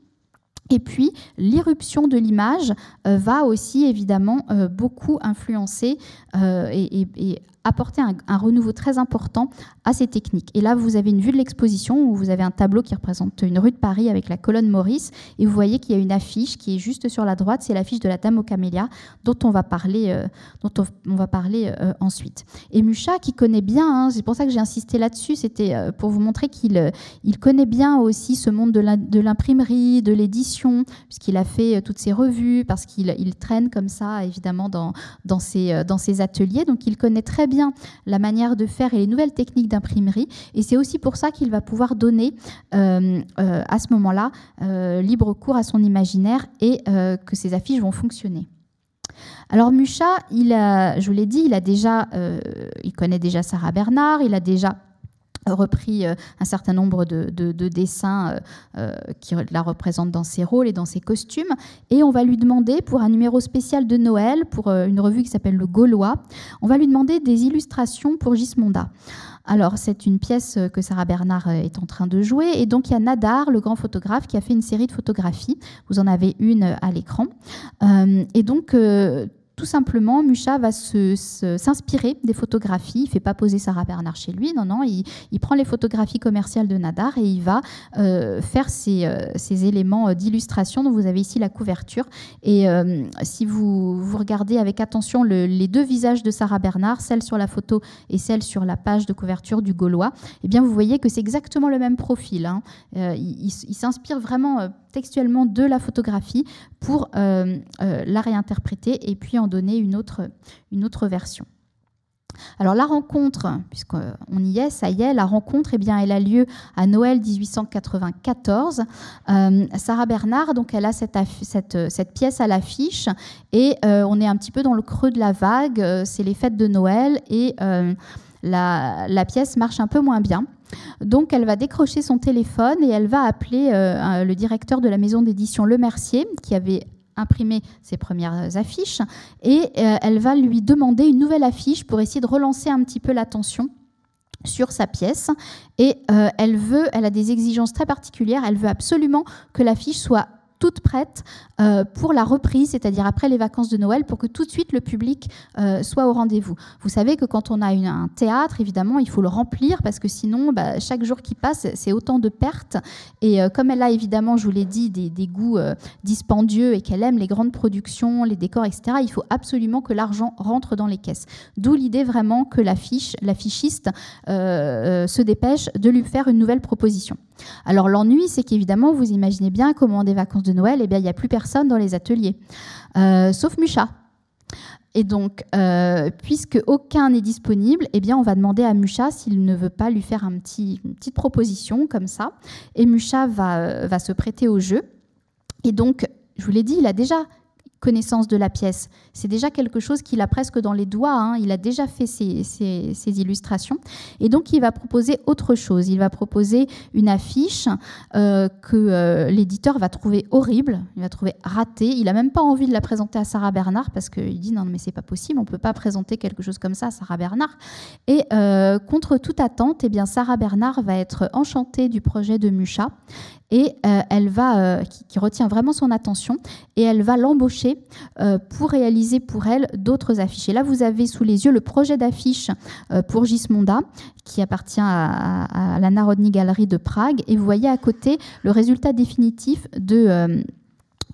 Et puis, l'irruption de l'image euh, va aussi évidemment euh, beaucoup influencer euh, et, apporter un, renouveau très important à ces techniques. Et là, vous avez une vue de l'exposition où vous avez un tableau qui représente une rue de Paris avec la colonne Maurice, et vous voyez qu'il y a une affiche qui est juste sur la droite, c'est l'affiche de la Dame aux camélias, dont on va parler, euh, dont on, va parler euh, ensuite. Et Mucha, qui connaît bien, hein, c'est pour ça que j'ai insisté là-dessus, c'était euh, pour vous montrer qu'il il connaît bien aussi ce monde de l'imprimerie, de l'édition, puisqu'il a fait toutes ses revues, parce qu'il il traîne comme ça, évidemment, dans, dans, ses, dans ses ateliers, donc il connaît très bien la manière de faire et les nouvelles techniques d'imprimerie. Et c'est aussi pour ça qu'il va pouvoir donner euh, euh, à ce moment-là euh, libre cours à son imaginaire et que ses affiches vont fonctionner. Alors Mucha, il a, je vous l'ai dit, il a déjà, il connaît déjà Sarah Bernard, il a déjà repris un certain nombre de, dessins qui la représentent dans ses rôles et dans ses costumes. Et on va lui demander, pour un numéro spécial de Noël, pour une revue qui s'appelle Le Gaulois, on va lui demander des illustrations pour Gismonda. Alors, c'est une pièce que Sarah Bernard est en train de jouer. Et donc, il y a Nadar, le grand photographe, qui a fait une série de photographies. Vous en avez une à l'écran. Euh, et donc, euh, tout simplement, Mucha va s'inspirer des photographies. Il ne fait pas poser Sarah Bernard chez lui, non, non. Il, prend les photographies commerciales de Nadar et il va euh, faire ces, euh, éléments euh, d'illustration dont vous avez ici la couverture. Et si vous, regardez avec attention les deux visages de Sarah Bernard, celle sur la photo et celle sur la page de couverture du Gaulois, eh bien, vous voyez que c'est exactement le même profil. Hein. il, il s'inspire vraiment textuellement de la photographie pour la réinterpréter et puis en donner une autre, une autre version. Alors la rencontre, puisqu'on y est, ça y est, la rencontre, eh bien, elle a lieu à Noël 1894. Euh, Sarah Bernard, donc, elle a cette, cette, pièce à l'affiche et euh, on est un petit peu dans le creux de la vague. Euh, c'est les fêtes de Noël et la, la, pièce marche un peu moins bien. Donc elle va décrocher son téléphone et elle va appeler le directeur de la maison d'édition Le Mercier, qui avait imprimer ses premières affiches et euh, elle va lui demander une nouvelle affiche pour essayer de relancer un petit peu l'attention sur sa pièce. Et euh, elle veut, elle a des exigences très particulières, elle veut absolument que l'affiche soit toute prête euh, pour la reprise, c'est-à-dire après les vacances de Noël, pour que tout de suite le public euh, soit au rendez-vous. Vous savez que quand on a un théâtre, évidemment, il faut le remplir parce que sinon, bah, chaque jour qui passe, c'est autant de pertes. Et euh, comme elle a évidemment, je vous l'ai dit, des, goûts dispendieux et qu'elle aime les grandes productions, les décors, etc., il faut absolument que l'argent rentre dans les caisses. D'où l'idée vraiment que l'affiche, l'affichiste se dépêche de lui faire une nouvelle proposition. Alors l'ennui, c'est qu'évidemment, vous imaginez bien comment des vacances de Noël, eh bien, il n'y a plus personne dans les ateliers, euh, sauf Mucha. Et donc, euh, puisque aucun n'est disponible, eh bien, on va demander à Mucha s'il ne veut pas lui faire une petite proposition comme ça. Et Mucha va, euh, va se prêter au jeu. Et donc, je vous l'ai dit, il a déjà connaissance de la pièce. C'est déjà quelque chose qu'il a presque dans les doigts. Hein. Il a déjà fait ses, illustrations. Et donc, il va proposer autre chose. Il va proposer une affiche euh, que euh, l'éditeur va trouver horrible, il va trouver ratée. Il n'a même pas envie de la présenter à Sarah Bernard parce qu'il dit non, mais c'est pas possible, on ne peut pas présenter quelque chose comme ça à Sarah Bernard. Et euh, contre toute attente, eh bien, Sarah Bernard va être enchantée du projet de Mucha et elle va, qui, qui, retient vraiment son attention, et elle va l'embaucher euh, pour réaliser pour elle d'autres affiches. Et là, vous avez sous les yeux le projet d'affiche euh, pour Gismonda, qui appartient à, la Narodni Galerie de Prague. Et vous voyez à côté le résultat définitif de euh,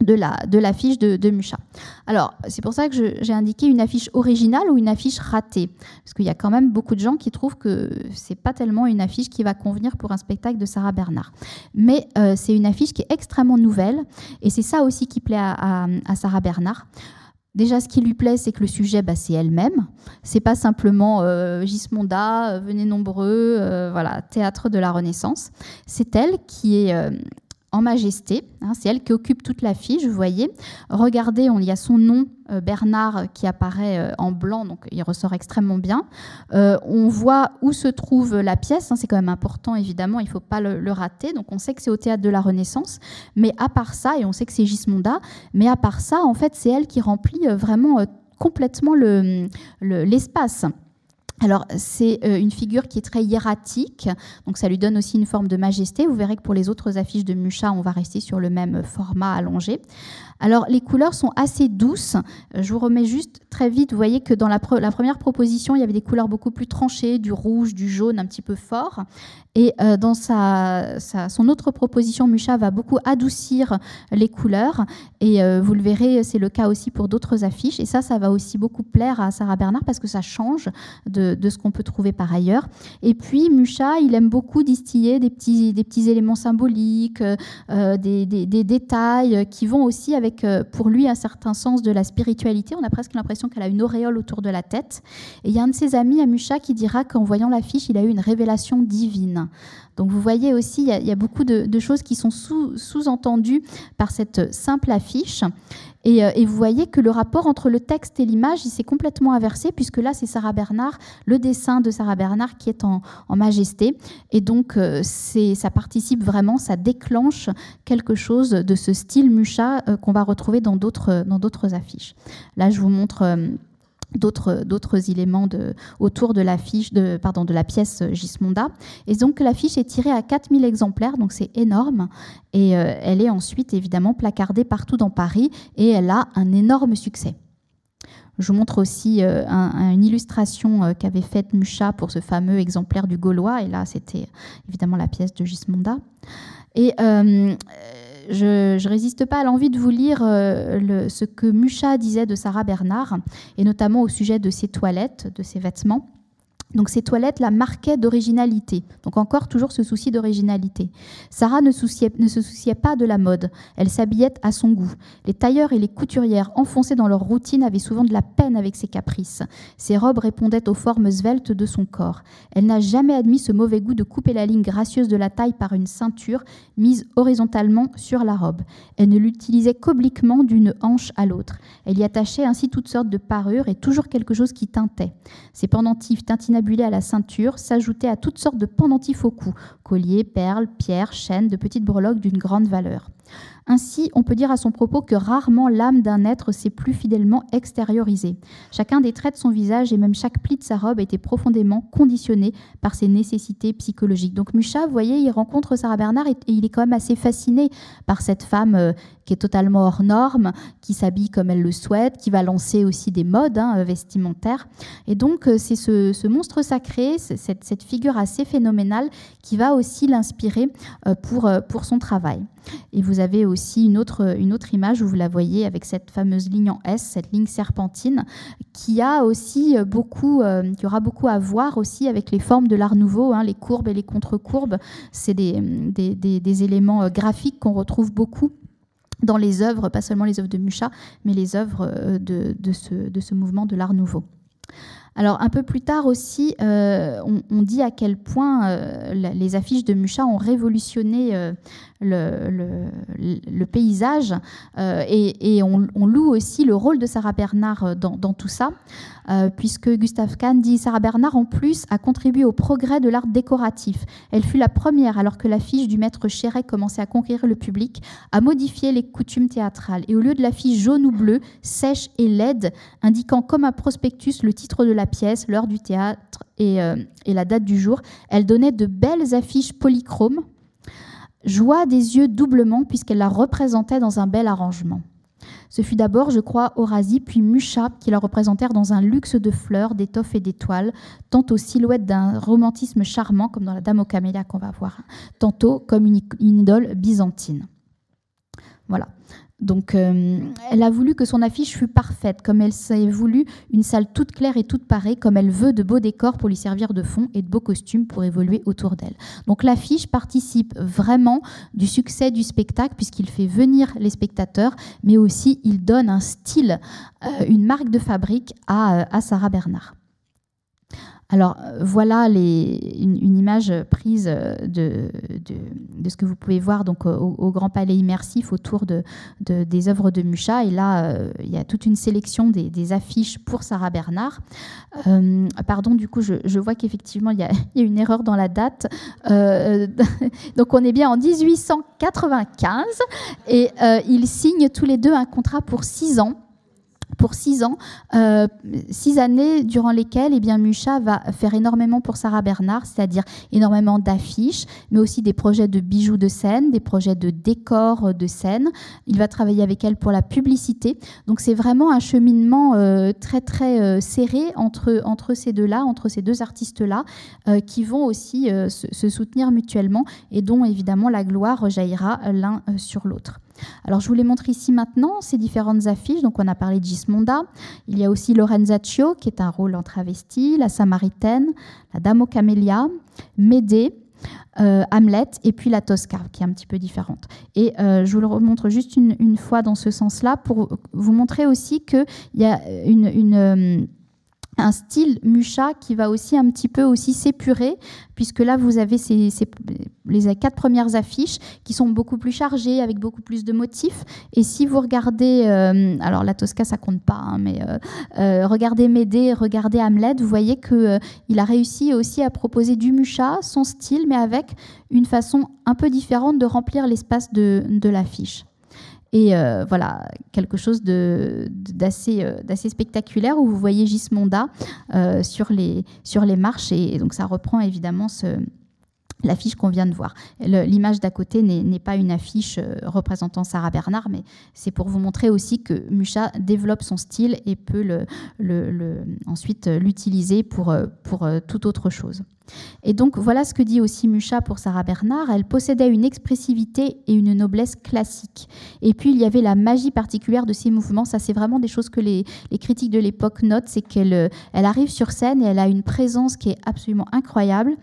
de la de l'affiche de, de, Mucha. Alors c'est pour ça que j'ai indiqué une affiche originale ou une affiche ratée, parce qu'il y a quand même beaucoup de gens qui trouvent que c'est pas tellement une affiche qui va convenir pour un spectacle de Sarah Bernard. Mais euh, c'est une affiche qui est extrêmement nouvelle, et c'est ça aussi qui plaît à, Sarah Bernard. Déjà, ce qui lui plaît, c'est que le sujet, bah, c'est elle-même. C'est pas simplement euh, Gismonda, euh, venez nombreux, voilà, théâtre de la Renaissance. C'est elle qui est en majesté. Hein, c'est elle qui occupe toute l'affiche, vous voyez. Regardez, il y a son nom, euh, Bernard, qui apparaît euh, en blanc, donc il ressort extrêmement bien. Euh, on voit où se trouve la pièce, hein, c'est quand même important, évidemment, il ne faut pas le, rater. Donc on sait que c'est au théâtre de la Renaissance, mais à part ça, et on sait que c'est Gismonda, mais à part ça, en fait, c'est elle qui remplit vraiment complètement l'espace. Alors, c'est euh, une figure qui est très hiératique, donc ça lui donne aussi une forme de majesté. Vous verrez que pour les autres affiches de Mucha, on va rester sur le même format allongé. Alors, les couleurs sont assez douces. Je vous remets juste très vite. Vous voyez que dans la, première proposition, il y avait des couleurs beaucoup plus tranchées, du rouge, du jaune un petit peu fort. Et euh, dans sa, son autre proposition, Mucha va beaucoup adoucir les couleurs. Et euh, vous le verrez, c'est le cas aussi pour d'autres affiches. Et ça, ça va aussi beaucoup plaire à Sarah Bernard parce que ça change de, ce qu'on peut trouver par ailleurs. Et puis, Mucha, il aime beaucoup distiller des petits, des petits éléments symboliques, euh, des, des, détails qui vont aussi avec, pour lui, un certain sens de la spiritualité. On a presque l'impression qu'elle a une auréole autour de la tête. Et il y a un de ses amis à Mucha qui dira qu'en voyant l'affiche, il a eu une révélation divine. Donc vous voyez aussi, il y a, beaucoup de, choses qui sont sous-entendues par cette simple affiche. Euh, et, vous voyez que le rapport entre le texte et l'image, il s'est complètement inversé, puisque là, c'est Sarah Bernard, le dessin de Sarah Bernard qui est en, majesté. Et donc, euh, ça participe vraiment, ça déclenche quelque chose de ce style Mucha euh, qu'on va retrouver dans d'autres affiches. Là, je vous montre d'autres éléments autour de la, de, pardon, de la pièce Gismonda. Et donc l'affiche est tirée à 4000 exemplaires, donc c'est énorme. Et euh, elle est ensuite évidemment placardée partout dans Paris et elle a un énorme succès. Je vous montre aussi euh, une illustration euh, qu'avait faite Mucha pour ce fameux exemplaire du Gaulois. Et là, c'était évidemment la pièce de Gismonda. Et je ne résiste pas à l'envie de vous lire euh, ce que Mucha disait de Sarah Bernard, et notamment au sujet de ses toilettes, de ses vêtements. Donc ces toilettes la marquaient d'originalité. Donc encore toujours ce souci d'originalité. Sarah ne, se souciait pas de la mode. Elle s'habillait à son goût. Les tailleurs et les couturières enfoncés dans leur routine avaient souvent de la peine avec ses caprices. Ses robes répondaient aux formes sveltes de son corps. Elle n'a jamais admis ce mauvais goût de couper la ligne gracieuse de la taille par une ceinture mise horizontalement sur la robe. Elle ne l'utilisait qu'obliquement d'une hanche à l'autre. Elle y attachait ainsi toutes sortes de parures et toujours quelque chose qui teintait. Ses pendentifs à la ceinture s'ajoutait à toutes sortes de pendentifs au cou, colliers, perles, pierres, chaînes, de petites breloques d'une grande valeur. Ainsi, on peut dire à son propos que rarement l'âme d'un être s'est plus fidèlement extériorisée. Chacun des traits de son visage et même chaque pli de sa robe était profondément conditionné par ses nécessités psychologiques. Donc Mucha, vous voyez, il rencontre Sarah Bernard et, il est quand même assez fasciné par cette femme euh, qui est totalement hors norme, qui s'habille comme elle le souhaite, qui va lancer aussi des modes hein, vestimentaires. Et donc, euh, c'est ce, monstre sacré, cette, figure assez phénoménale qui va aussi l'inspirer euh, pour, pour son travail. Et vous avez aussi une autre, image où vous la voyez avec cette fameuse ligne en S, cette ligne serpentine, qui a aussi beaucoup, euh, qui aura beaucoup à voir aussi avec les formes de l'art nouveau, hein, les courbes et les contre-courbes. C'est des, des, éléments euh, graphiques qu'on retrouve beaucoup dans les œuvres, pas seulement les œuvres de Mucha, mais les œuvres euh, de, ce, mouvement de l'art nouveau. Alors un peu plus tard aussi, euh, on, dit à quel point euh, les affiches de Mucha ont révolutionné le, paysage et, on, loue aussi le rôle de Sarah Bernard dans, dans tout ça, puisque Gustave Kahn dit Sarah Bernard en plus a contribué au progrès de l'art décoratif. Elle fut la première, alors que l'affiche du maître Chéret commençait à conquérir le public, à modifier les coutumes théâtrales. Et au lieu de l'affiche jaune ou bleue, sèche et laide, indiquant comme un prospectus le titre de la pièce, l'heure du théâtre euh, et, la date du jour. Elle donnait de belles affiches polychromes, joie des yeux doublement puisqu'elle la représentait dans un bel arrangement. Ce fut d'abord, je crois, Horasie, puis Mucha qui la représentèrent dans un luxe de fleurs, d'étoffes et d'étoiles, tantôt silhouette d'un romantisme charmant, comme dans la Dame aux camélias qu'on va voir, tantôt comme une idole byzantine. Voilà. Donc, euh, elle a voulu que son affiche fût parfaite, comme elle s'est voulu une salle toute claire et toute parée, comme elle veut de beaux décors pour lui servir de fond et de beaux costumes pour évoluer autour d'elle. Donc, l'affiche participe vraiment du succès du spectacle, puisqu'il fait venir les spectateurs, mais aussi il donne un style, euh, une marque de fabrique à, euh, à Sarah Bernard. Alors euh, voilà une, image prise euh, de, ce que vous pouvez voir donc, au, Grand Palais immersif autour de, des œuvres de Mucha. Et là, euh, il y a toute une sélection des, affiches pour Sarah Bernard. pardon, du coup, je, vois qu'effectivement, (laughs) il, y, a une erreur dans la date. (laughs) donc on est bien en 1895 et ils signent tous les deux un contrat pour six ans pour six ans, euh, six années durant lesquelles eh bien, Mucha va faire énormément pour Sarah Bernard, c'est-à-dire énormément d'affiches, mais aussi des projets de bijoux de scène, des projets de décors de scène. Il va travailler avec elle pour la publicité. Donc c'est vraiment un cheminement euh, très très euh, serré entre, entre ces deux-là, entre ces deux artistes-là, qui vont aussi se, soutenir mutuellement et dont évidemment la gloire rejaillira l'un sur l'autre. Alors je vous les montre ici maintenant, ces différentes affiches. Donc on a parlé de Gismonda. Il y a aussi Lorenzaccio, qui est un rôle en travesti, la Samaritaine, la Dame aux camélias, Médée, euh, Hamlet et puis la Tosca, qui est un petit peu différente. Et euh, je vous le remontre juste une, fois dans ce sens-là pour vous montrer aussi qu'il y a une euh, un style Mucha qui va aussi un petit peu aussi s'épurer, puisque là vous avez les quatre premières affiches qui sont beaucoup plus chargées, avec beaucoup plus de motifs. Et si vous regardez, euh, alors la Tosca ça compte pas, hein, mais euh, euh, regardez Médée, regardez Hamlet, vous voyez que il a réussi aussi à proposer du Mucha, son style, mais avec une façon un peu différente de remplir l'espace de l'affiche. Et euh, voilà, quelque chose euh, d'assez spectaculaire où vous voyez Gismonda euh, sur, les, sur les marches. Et, donc ça reprend évidemment ce, l'affiche qu'on vient de voir. L'image d'à côté n'est pas une affiche euh, représentant Sarah Bernard, mais c'est pour vous montrer aussi que Mucha développe son style et peut ensuite l'utiliser pour, euh, pour euh, toute autre chose. Et donc voilà ce que dit aussi Mucha pour Sarah Bernard. Elle possédait une expressivité et une noblesse classique. Et puis il y avait la magie particulière de ses mouvements. Ça, c'est vraiment des choses que les, critiques de l'époque notent. C'est qu'elle elle arrive sur scène et elle a une présence qui est absolument incroyable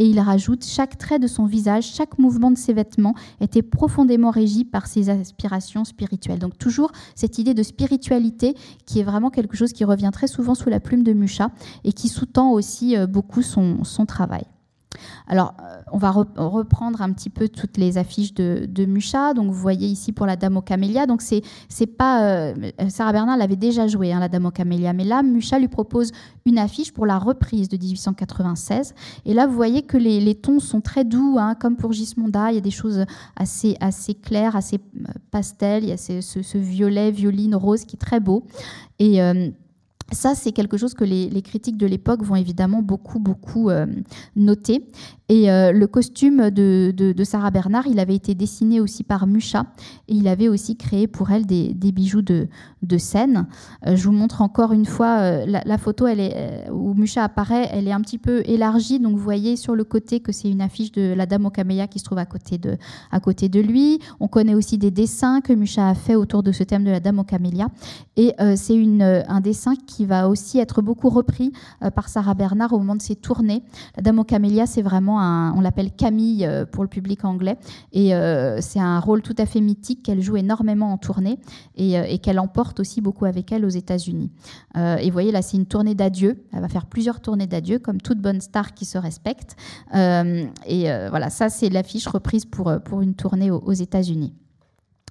et il rajoute chaque trait de son visage, chaque mouvement de ses vêtements était profondément régi par ses aspirations spirituelles. Donc toujours cette idée de spiritualité qui est vraiment quelque chose qui revient très souvent sous la plume de Mucha et qui sous-tend aussi euh, beaucoup son, son travail. Alors, euh, on va reprendre un petit peu toutes les affiches de, de, Mucha. Donc, vous voyez ici pour la Dame aux Camélias. Donc, c'est, c'est pas. Euh, Sarah Bernard l'avait déjà joué, hein, la Dame aux Camélias. Mais là, Mucha lui propose une affiche pour la reprise de 1896. Et là, vous voyez que les, tons sont très doux, hein, comme pour Gismonda. Il y a des choses assez, assez claires, assez euh, pastel. Il y a ce, violet, violine, rose qui est très beau. Et. Ça, c'est quelque chose que les, critiques de l'époque vont évidemment beaucoup, beaucoup euh, noter. Et euh, le costume de, Sarah Bernard, il avait été dessiné aussi par Mucha et il avait aussi créé pour elle des, bijoux de, scène. Euh, je vous montre encore une fois la, photo où Mucha apparaît, elle est un petit peu élargie. Donc vous voyez sur le côté que c'est une affiche de la Dame au camélia qui se trouve à côté, de, à côté de lui. On connaît aussi des dessins que Mucha a fait autour de ce thème de la Dame au camélia. Et c'est un dessin qui va aussi être beaucoup repris euh, par Sarah Bernard au moment de ses tournées. La Dame aux Camélias, c'est vraiment on l'appelle Camille euh, pour le public anglais, et euh, c'est un rôle tout à fait mythique qu'elle joue énormément en tournée et, qu'elle emporte aussi beaucoup avec elle aux États-Unis. et vous voyez là, c'est une tournée d'adieu. Elle va faire plusieurs tournées d'adieu, comme toute bonne star qui se respecte. et voilà, ça c'est l'affiche reprise pour, pour une tournée aux États-Unis.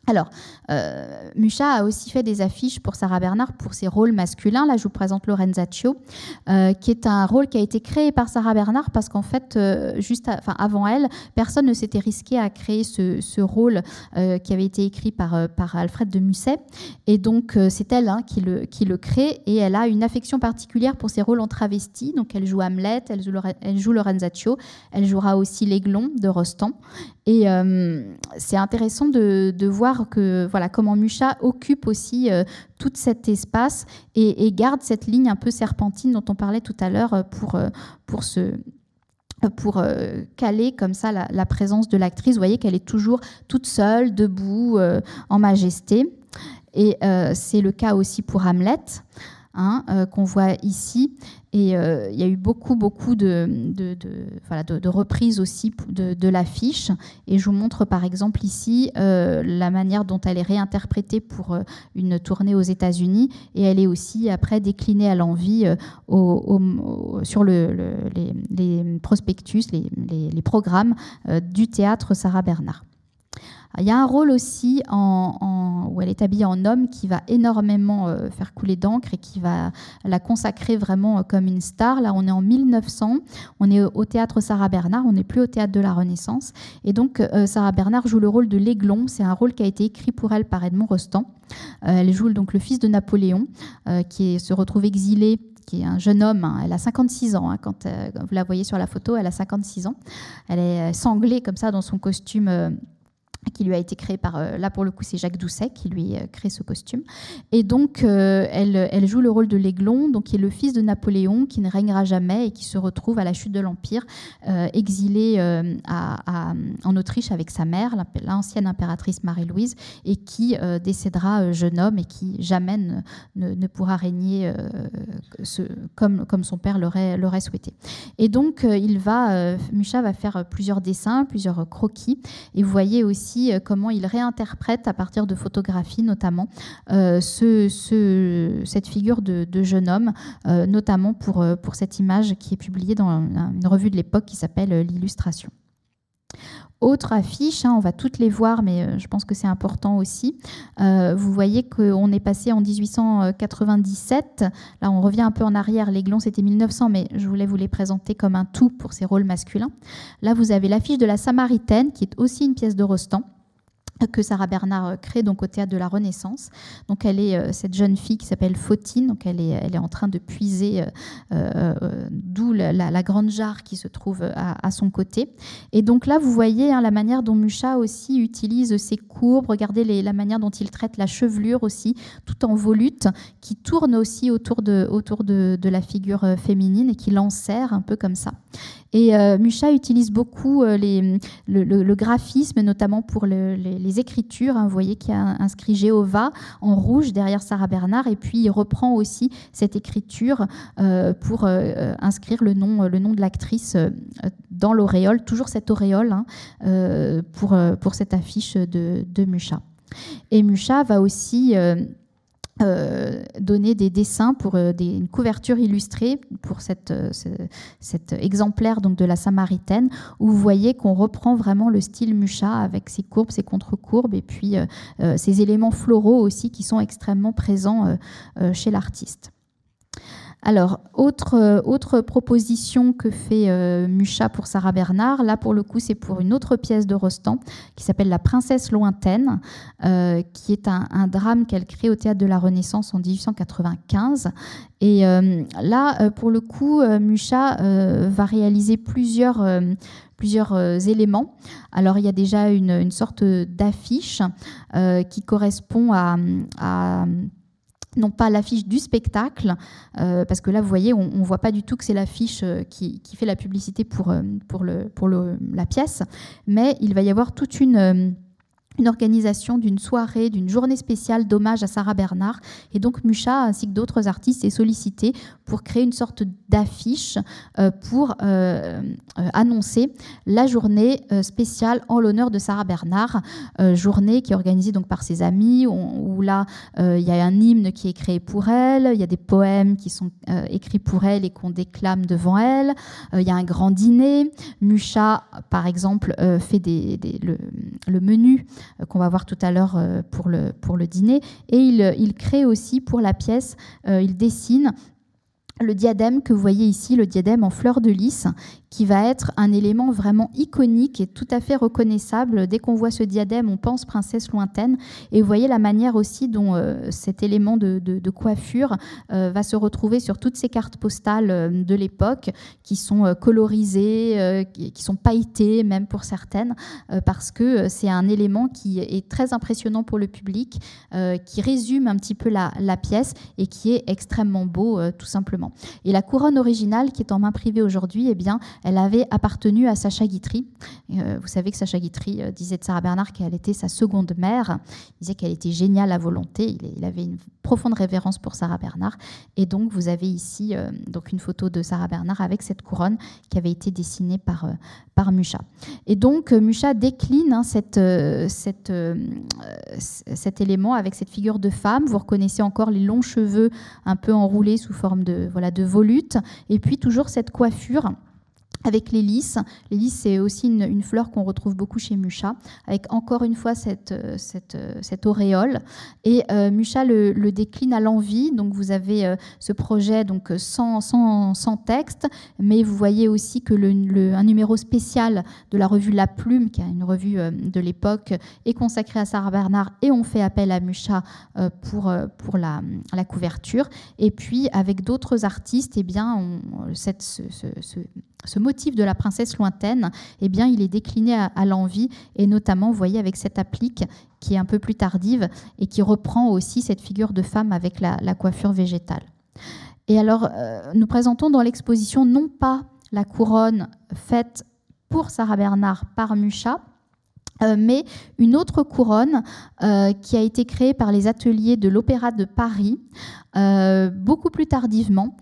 Alors, euh, Mucha a aussi fait des affiches pour Sarah Bernard pour ses rôles masculins. Là, je vous présente Lorenzaccio, euh, qui est un rôle qui a été créé par Sarah Bernard parce qu'en fait, euh, juste avant elle, personne ne s'était risqué à créer ce, rôle qui avait été écrit par, Alfred de Musset. Et donc, c'est elle hein, qui, le, qui le crée et elle a une affection particulière pour ses rôles en travesti. Donc, elle joue Hamlet, elle joue, elle joue Lorenzaccio, elle jouera aussi l'Aiglon de Rostand. Et c'est intéressant de, voir que voilà comment Mucha occupe aussi euh, tout cet espace et, garde cette ligne un peu serpentine dont on parlait tout à l'heure euh, pour, euh, pour se pour caler comme ça la, présence de l'actrice. Vous voyez qu'elle est toujours toute seule, debout, en majesté. Et c'est le cas aussi pour Hamlet. Hein, qu'on voit ici. Et euh, il y a eu beaucoup, beaucoup de, reprises aussi de, l'affiche. Et je vous montre par exemple ici euh, la manière dont elle est réinterprétée pour euh, une tournée aux États-Unis. Et elle est aussi après déclinée à l'envie sur le, les, les, prospectus, les, les programmes du théâtre Sarah Bernard. Il y a un rôle aussi où elle est habillée en homme qui va énormément euh, faire couler d'encre et qui va la consacrer vraiment euh, comme une star. Là, on est en 1900, on est au théâtre Sarah Bernard, on n'est plus au théâtre de la Renaissance. Et donc, euh, Sarah Bernard joue le rôle de l'Aiglon. C'est un rôle qui a été écrit pour elle par Edmond Rostand. elle joue donc le fils de Napoléon qui se retrouve exilé qui est un jeune homme. Hein. Elle a 56 ans. Hein, quand, vous la voyez sur la photo, elle a 56 ans. Elle est sanglée comme ça dans son costume qui lui a été créé par, euh, là pour le coup c'est Jacques Doucet qui lui euh, crée ce costume. Et donc euh, elle, elle, joue le rôle de l'Aiglon, donc qui est le fils de Napoléon, qui ne régnera jamais et qui se retrouve à la chute de l'Empire, exilé en Autriche avec sa mère, l'ancienne impératrice Marie-Louise, et qui décédera jeune homme et qui jamais ne, pourra régner comme, comme son père l'aurait souhaité. Et donc il va, Mucha va faire plusieurs dessins, plusieurs croquis, et vous voyez aussi euh, comment il réinterprète à partir de photographies notamment euh, ce, cette figure de, jeune homme, euh, notamment pour cette image qui est publiée dans une revue de l'époque qui s'appelle L'illustration. Autre affiche, hein, on va toutes les voir, mais je pense que c'est important aussi. vous voyez qu'on est passé en 1897. Là, on revient un peu en arrière. L'Aiglon, c'était 1900, mais je voulais vous les présenter comme un tout pour ces rôles masculins. Là, vous avez l'affiche de la Samaritaine, qui est aussi une pièce de Rostand. Que Sarah Bernard euh, crée donc au théâtre de la Renaissance. Donc elle est euh, cette jeune fille qui s'appelle Fautine, donc elle est, elle est en train de puiser euh, d'où la, grande jarre qui se trouve à, son côté. Et donc là vous voyez hein, la manière dont Mucha aussi utilise ses courbes, regardez les, la manière dont il traite la chevelure aussi, tout en volute, qui tourne aussi autour de, autour de, de la figure féminine et qui l'enserre un peu comme ça. Et euh, Mucha utilise beaucoup euh, le, graphisme, notamment pour les, écritures. Hein. Vous voyez qu'il y a inscrit Jéhovah en rouge derrière Sarah Bernard. Et puis, il reprend aussi cette écriture euh, pour inscrire le nom, le nom de l'actrice dans l'auréole, toujours cette auréole hein, pour, pour cette affiche de, de Mucha. Et Mucha va aussi euh, donner des dessins pour euh, des, une couverture illustrée pour cette, euh, cet exemplaire donc de la Samaritaine où vous voyez qu'on reprend vraiment le style Mucha avec ses courbes, ses contre-courbes et puis ces éléments floraux aussi qui sont extrêmement présents chez l'artiste. Alors, autre, euh, autre proposition que fait euh, Mucha pour Sarah Bernard, là pour le coup c'est pour une autre pièce de Rostand qui s'appelle La princesse lointaine, euh, qui est un, drame qu'elle crée au théâtre de la Renaissance en 1895. Et là, pour le coup, Mucha va réaliser plusieurs plusieurs éléments. Alors il y a déjà une, sorte d'affiche qui correspond à, à non pas l'affiche du spectacle, euh, parce que là, vous voyez, on ne voit pas du tout que c'est l'affiche euh, qui, fait la publicité pour, euh, la pièce, mais il va y avoir toute une une organisation d'une soirée, d'une journée spéciale d'hommage à Sarah Bernard. Et donc Mucha, ainsi que d'autres artistes, est sollicité pour créer une sorte d'affiche euh, pour euh, euh, annoncer la journée spéciale en l'honneur de Sarah Bernard, journée qui est organisée donc par ses amis, où, là il y a un hymne qui est créé pour elle, il y a des poèmes qui sont écrits pour elle et qu'on déclame devant elle, il y a un grand dîner. Mucha, par exemple, fait le, menu qu'on va voir tout à l'heure euh, pour le, dîner. Et il, il crée aussi pour la pièce, euh, il dessine le diadème que vous voyez ici, le diadème en fleur de lys, qui va être un élément vraiment iconique et tout à fait reconnaissable. Dès qu'on voit ce diadème, on pense princesse lointaine. Et vous voyez la manière aussi dont euh, cet élément de, coiffure euh, va se retrouver sur toutes ces cartes postales euh, de l'époque, qui sont colorisées, qui sont pailletées même pour certaines, parce que c'est un élément qui est très impressionnant pour le public, qui résume un petit peu la, la, pièce et qui est extrêmement beau, tout simplement. Et la couronne originale qui est en main privée aujourd'hui, eh bien, elle avait appartenu à Sacha Guitry. Euh, vous savez que Sacha Guitry euh, disait de Sarah Bernard qu'elle était sa seconde mère. Il disait qu'elle était géniale à volonté. Il, avait une profonde révérence pour Sarah Bernard. Et donc, vous avez ici euh, donc une photo de Sarah Bernard avec cette couronne qui avait été dessinée par, par Mucha. Et donc, Mucha décline hein, cette, cette, cet élément avec cette figure de femme. Vous reconnaissez encore les longs cheveux un peu enroulés sous forme de, voilà, de volute. Et puis, toujours cette coiffure avec les lys. Les c'est aussi une, fleur qu'on retrouve beaucoup chez Mucha, avec encore une fois cette, euh, cette, euh, cette auréole. Et euh, Mucha le, décline à l'envie. Donc vous avez ce projet donc sans, sans, sans, texte, mais vous voyez aussi que le, un numéro spécial de la revue La Plume, qui est une revue de l'époque, est consacré à Sarah Bernard et on fait appel à Mucha pour, pour la, la couverture. Et puis avec d'autres artistes, eh bien, on, cette, ce, ce ce motif de la princesse lointaine, eh bien, il est décliné à, l'envie, et notamment, vous voyez, avec cette applique qui est un peu plus tardive et qui reprend aussi cette figure de femme avec la, coiffure végétale. Et alors, euh, nous présentons dans l'exposition non pas la couronne faite pour Sarah Bernard par Mucha, euh, mais une autre couronne euh, qui a été créée par les ateliers de l'Opéra de Paris euh, beaucoup plus tardivement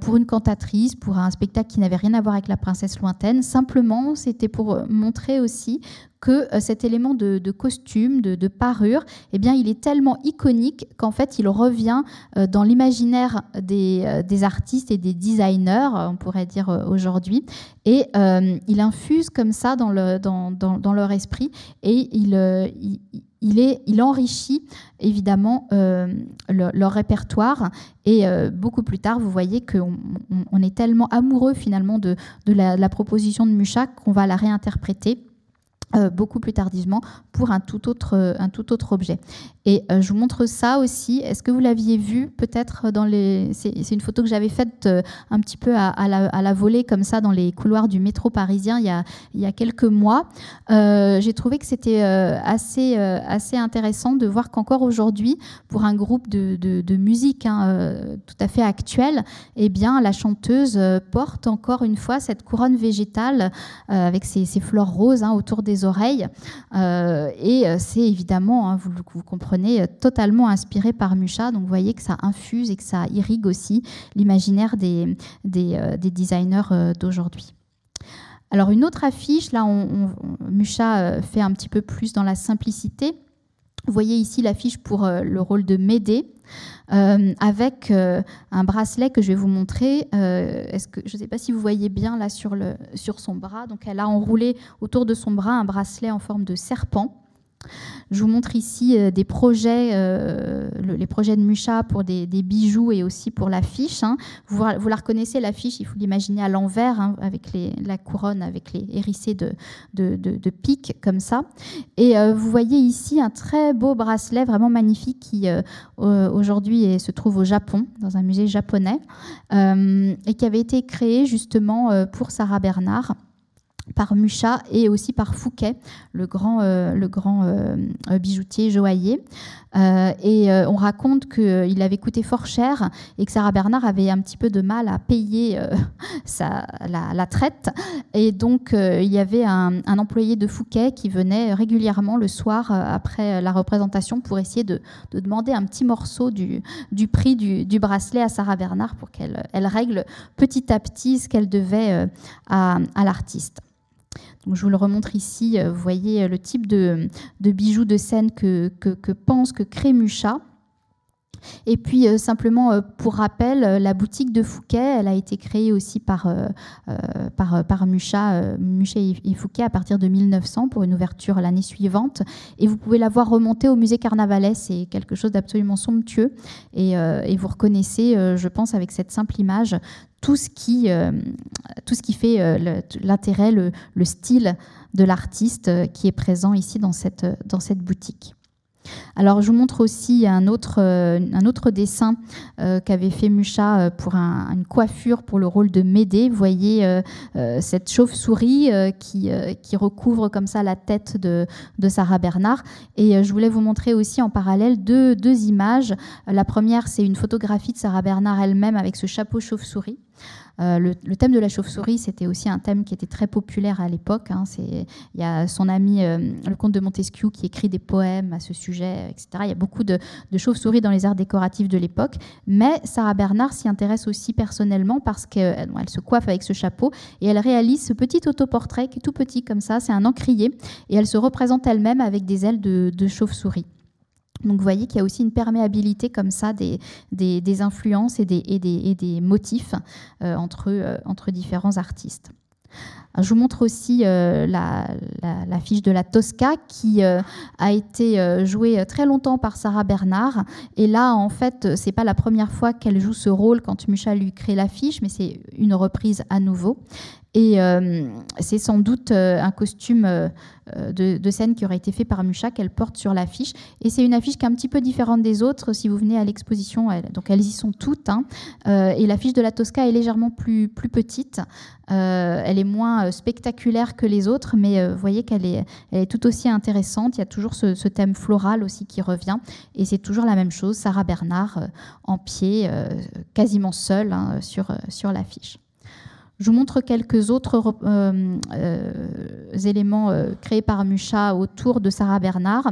pour une cantatrice, pour un spectacle qui n'avait rien à voir avec la princesse lointaine. Simplement, c'était pour montrer aussi que euh, cet élément de, costume, de, parure, eh bien, il est tellement iconique qu'en fait, il revient euh, dans l'imaginaire des, euh, des, artistes et des designers, on pourrait dire aujourd'hui, et il infuse comme ça dans, le, dans, dans, leur esprit et il, enrichit évidemment leur répertoire. Et beaucoup plus tard, vous voyez qu'on on est tellement amoureux finalement de, la, proposition de Mucha qu'on va la réinterpréter beaucoup plus tardivement pour un tout autre, euh, objet. Et euh, je vous montre ça aussi. Est-ce que vous l'aviez vu peut-être dans les... C'est une photo que j'avais faite un petit peu à, la, volée comme ça dans les couloirs du métro parisien il y a, il y a quelques mois. J'ai trouvé que c'était assez, assez intéressant de voir qu'encore aujourd'hui, pour un groupe de, musique hein, tout à fait actuel, eh bien, la chanteuse porte encore une fois cette couronne végétale avec ses, fleurs roses hein, autour des oreilles. Euh, et euh, c'est évidemment, hein, vous, comprenez, totalement inspiré par Mucha. Donc vous voyez que ça infuse et que ça irrigue aussi l'imaginaire des, des, euh, designers d'aujourd'hui. Alors une autre affiche, là, on, Mucha fait un petit peu plus dans la simplicité. Vous voyez ici l'affiche pour le rôle de Médée. Euh, avec euh, un bracelet que je vais vous montrer. Euh, est-ce que, je ne sais pas si vous voyez bien là sur, le, sur son bras. Donc elle a enroulé autour de son bras un bracelet en forme de serpent. Je vous montre ici euh, euh, les projets de Mucha pour des, bijoux et aussi pour l'affiche. Hein. Vous, la reconnaissez, l'affiche, il faut l'imaginer à l'envers, hein, avec la couronne, avec les hérissés de, de, piques comme ça. Et euh, vous voyez ici un très beau bracelet, vraiment magnifique, qui aujourd'hui se trouve au Japon, dans un musée japonais, et qui avait été créé justement pour Sarah Bernard par Mucha et aussi par Fouquet, le grand, euh, le grand euh, bijoutier joaillier. Euh, et on raconte qu'il avait coûté fort cher et que Sarah Bernard avait un petit peu de mal à payer (laughs) sa, la, traite. Et donc, il y avait un, employé de Fouquet qui venait régulièrement le soir après la représentation pour essayer de, demander un petit morceau du, du prix du, du, bracelet à Sarah Bernard pour qu'elle elle règle petit à petit ce qu'elle devait à l'artiste je vous le remontre ici. Euh, vous voyez euh, le type de, bijoux de scène que, pense, que crée Mucha. Et puis euh, simplement pour rappel, la boutique de Fouquet, elle a été créée aussi par, par, et Fouquet à partir de 1900 pour une ouverture l'année suivante. Et vous pouvez la voir remonter au musée Carnavalet, c'est quelque chose d'absolument somptueux. Et, vous reconnaissez, je pense, avec cette simple image, tout ce qui, euh, tout ce qui fait euh, l'intérêt, le, style de l'artiste euh, qui est présent ici dans cette, dans cette boutique. Alors, je vous montre aussi un autre, autre dessin qu'avait fait Mucha pour une coiffure pour le rôle de Médée. Vous voyez cette chauve-souris qui, recouvre comme ça la tête de, de, Sarah Bernard. Et je voulais vous montrer aussi en parallèle deux, deux images. La première, c'est une photographie de Sarah Bernard elle-même avec ce chapeau chauve-souris. Euh, le, thème de la chauve-souris, c'était aussi un thème qui était très populaire à l'époque. Hein. Il y a son ami, euh, le comte de Montesquieu, qui écrit des poèmes à ce sujet, etc. Il y a beaucoup de, chauves-souris dans les arts décoratifs de l'époque. Mais Sarah Bernard s'y intéresse aussi personnellement parce qu'elle euh, se coiffe avec ce chapeau et elle réalise ce petit autoportrait qui est tout petit comme ça. C'est un encrier et elle se représente elle-même avec des ailes de, de chauve-souris. Donc vous voyez qu'il y a aussi une perméabilité comme ça des, des, influences et des, et des motifs euh, entre, euh, entre différents artistes. Je vous montre aussi euh, la, la, fiche de la Tosca qui a été jouée très longtemps par Sarah Bernard. Et là, en fait, c'est pas la première fois qu'elle joue ce rôle quand Michel lui crée l'affiche, mais c'est une reprise à nouveau. Et euh, c'est sans doute euh, un costume euh, de, scène qui aurait été fait par Mucha qu'elle porte sur l'affiche. Et c'est une affiche qui est un petit peu différente des autres. Si vous venez à l'exposition, donc elles y sont toutes. Hein. et l'affiche de la Tosca est légèrement plus, petite. elle est moins spectaculaire que les autres, mais vous voyez qu'elle est, est tout aussi intéressante. Il y a toujours ce, thème floral aussi qui revient. Et c'est toujours la même chose. Sarah Bernard en pied, quasiment seule hein, sur, sur l'affiche. Je vous montre quelques autres euh, euh, éléments euh, créés par Mucha autour de Sarah Bernard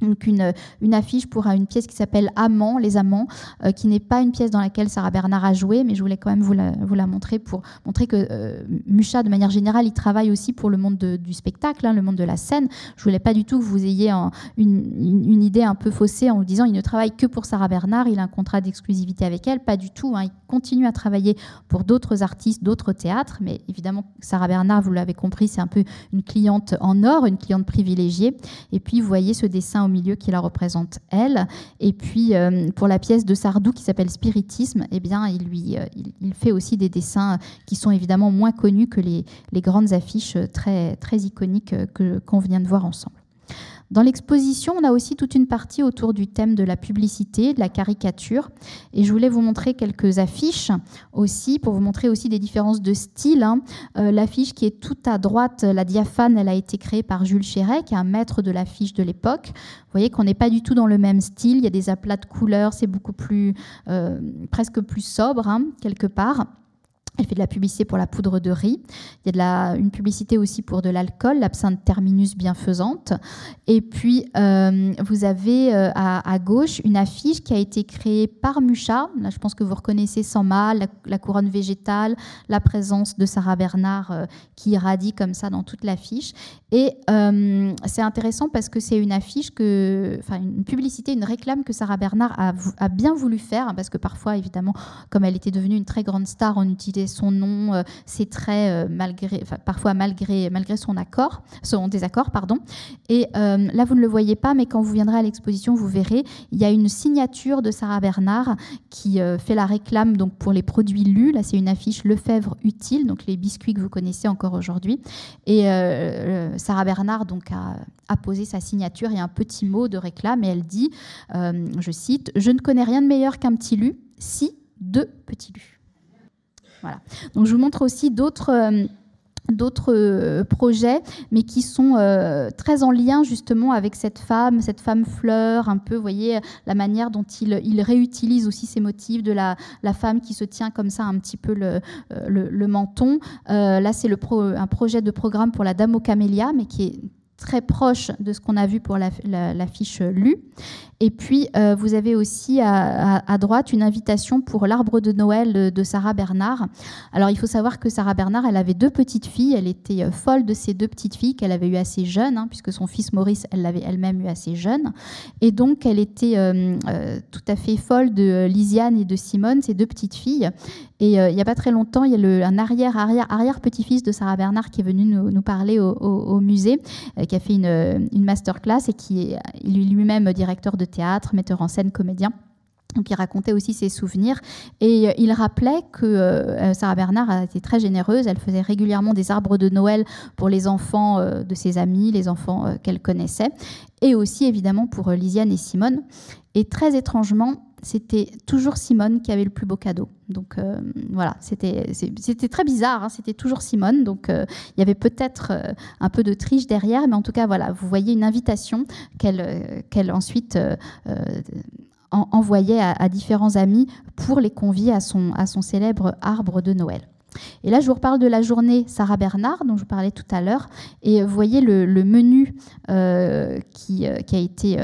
donc une, affiche pour une pièce qui s'appelle Amants, les Amants, euh, qui n'est pas une pièce dans laquelle Sarah Bernard a joué, mais je voulais quand même vous la, montrer pour montrer que euh, Mucha, de manière générale, il travaille aussi pour le monde du spectacle, hein, le monde de la scène. Je voulais pas du tout que vous ayez une, idée un peu faussée en vous disant il ne travaille que pour Sarah Bernard, il a un contrat d'exclusivité avec elle, pas du tout. Hein, il continue à travailler pour d'autres artistes, d'autres théâtres, mais évidemment Sarah Bernard, vous l'avez compris, c'est un peu une cliente en or, une cliente privilégiée. Et puis vous voyez ce dessin milieu qui la représente elle. Et puis pour la pièce de Sardou qui s'appelle Spiritisme, eh bien, il, lui, il, fait aussi des dessins qui sont évidemment moins connus que les, les grandes affiches très, très iconiques que, qu'on vient de voir ensemble. Dans l'exposition, on a aussi toute une partie autour du thème de la publicité, de la caricature. Et je voulais vous montrer quelques affiches aussi, pour vous montrer aussi des différences de style. Hein. Euh, l'affiche qui est tout à droite, la diaphane, elle a été créée par Jules Chéret, qui est un maître de l'affiche de l'époque. Vous voyez qu'on n'est pas du tout dans le même style. Il y a des aplats de couleurs, c'est beaucoup plus, euh, presque plus sobre, hein, quelque part. Elle fait de la publicité pour la poudre de riz. Il y a une publicité aussi pour de l'alcool, l'absinthe terminus bienfaisante. Et puis, euh, vous avez euh, à, gauche une affiche qui a été créée par Mucha. Là, je pense que vous reconnaissez sans mal la, couronne végétale, la présence de Sarah Bernard euh, qui irradie comme ça dans toute l'affiche. Et c'est intéressant parce que c'est une affiche, une publicité, une réclame que Sarah Bernard a, a bien voulu faire, hein, parce que parfois, évidemment, comme elle était devenue une très grande star, on utilisait son nom, euh, ses traits, euh, malgré, parfois malgré, malgré son accord, son désaccord, pardon. Et euh, là, vous ne le voyez pas, mais quand vous viendrez à l'exposition, vous verrez, il y a une signature de Sarah Bernard qui fait la réclame donc pour les produits lus. Là, c'est une affiche Lefebvre utile, donc les biscuits que vous connaissez encore aujourd'hui. Et Sarah Bernard donc a, a, posé sa signature et un petit mot de réclame et elle dit, je cite, Je ne connais rien de meilleur qu'un petit lu, si deux petits lus. Donc je vous montre aussi d'autres euh, euh, projets, mais qui sont euh, très en lien justement avec cette femme, cette femme fleur, un peu, vous voyez, la manière dont il, il réutilise aussi ces motifs de la, femme qui se tient comme ça un petit peu le, le, menton. là, c'est un projet de programme pour la Dame aux camélias, mais qui est très proche de ce qu'on a vu pour la, lue. Et puis, euh, vous avez aussi à, droite une invitation pour l'arbre de Noël de, Sarah Bernard. Alors, il faut savoir que Sarah Bernard, elle avait deux petites filles. Elle était euh, folle de ces deux petites filles qu'elle avait eues assez jeunes, hein, puisque son fils Maurice, elle l'avait elle-même eu assez jeune. Et donc, elle était euh, tout à fait folle de Lisiane et de Simone, ces deux petites filles. Et il n'y a pas très longtemps, il y a un arrière, arrière, arrière petit-fils de Sarah Bernard qui est venu nous, parler au, musée, qui a fait une, une masterclass et qui est lui-même directeur de théâtre, metteur en scène, comédien. Donc il racontait aussi ses souvenirs et euh, il rappelait que euh, Sarah Bernard a été très généreuse. Elle faisait régulièrement des arbres de Noël pour les enfants euh, de ses amis, les enfants qu'elle connaissait, et aussi évidemment pour Lisiane et Simone. Et très étrangement, c'était toujours Simone qui avait le plus beau cadeau. Donc voilà, c'était très bizarre, hein. c'était toujours Simone. Donc il y avait peut-être un peu de triche derrière, mais en tout cas, voilà, vous voyez une invitation qu'elle qu'elle ensuite envoyait à, différents amis pour les convier à son, à son célèbre arbre de Noël. Et là, je vous reparle de la journée Sarah Bernard, dont je parlais tout à l'heure. Et vous voyez le, menu euh, qui, euh, qui, a été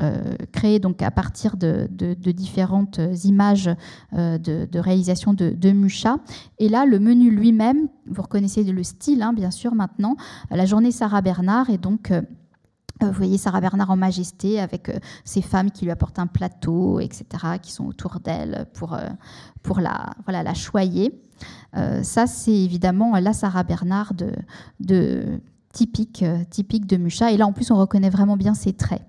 euh, créé donc à partir de, différentes images de, réalisation de, de, Mucha. Et là, le menu lui-même, vous reconnaissez le style, hein, bien sûr, maintenant. La journée Sarah Bernard est donc vous voyez Sarah Bernard en majesté avec ces femmes qui lui apportent un plateau, etc., qui sont autour d'elle pour, pour la, voilà, la choyer. Ça, c'est évidemment la Sarah Bernard de, de typique, typique de Mucha. Et là, en plus, on reconnaît vraiment bien ses traits.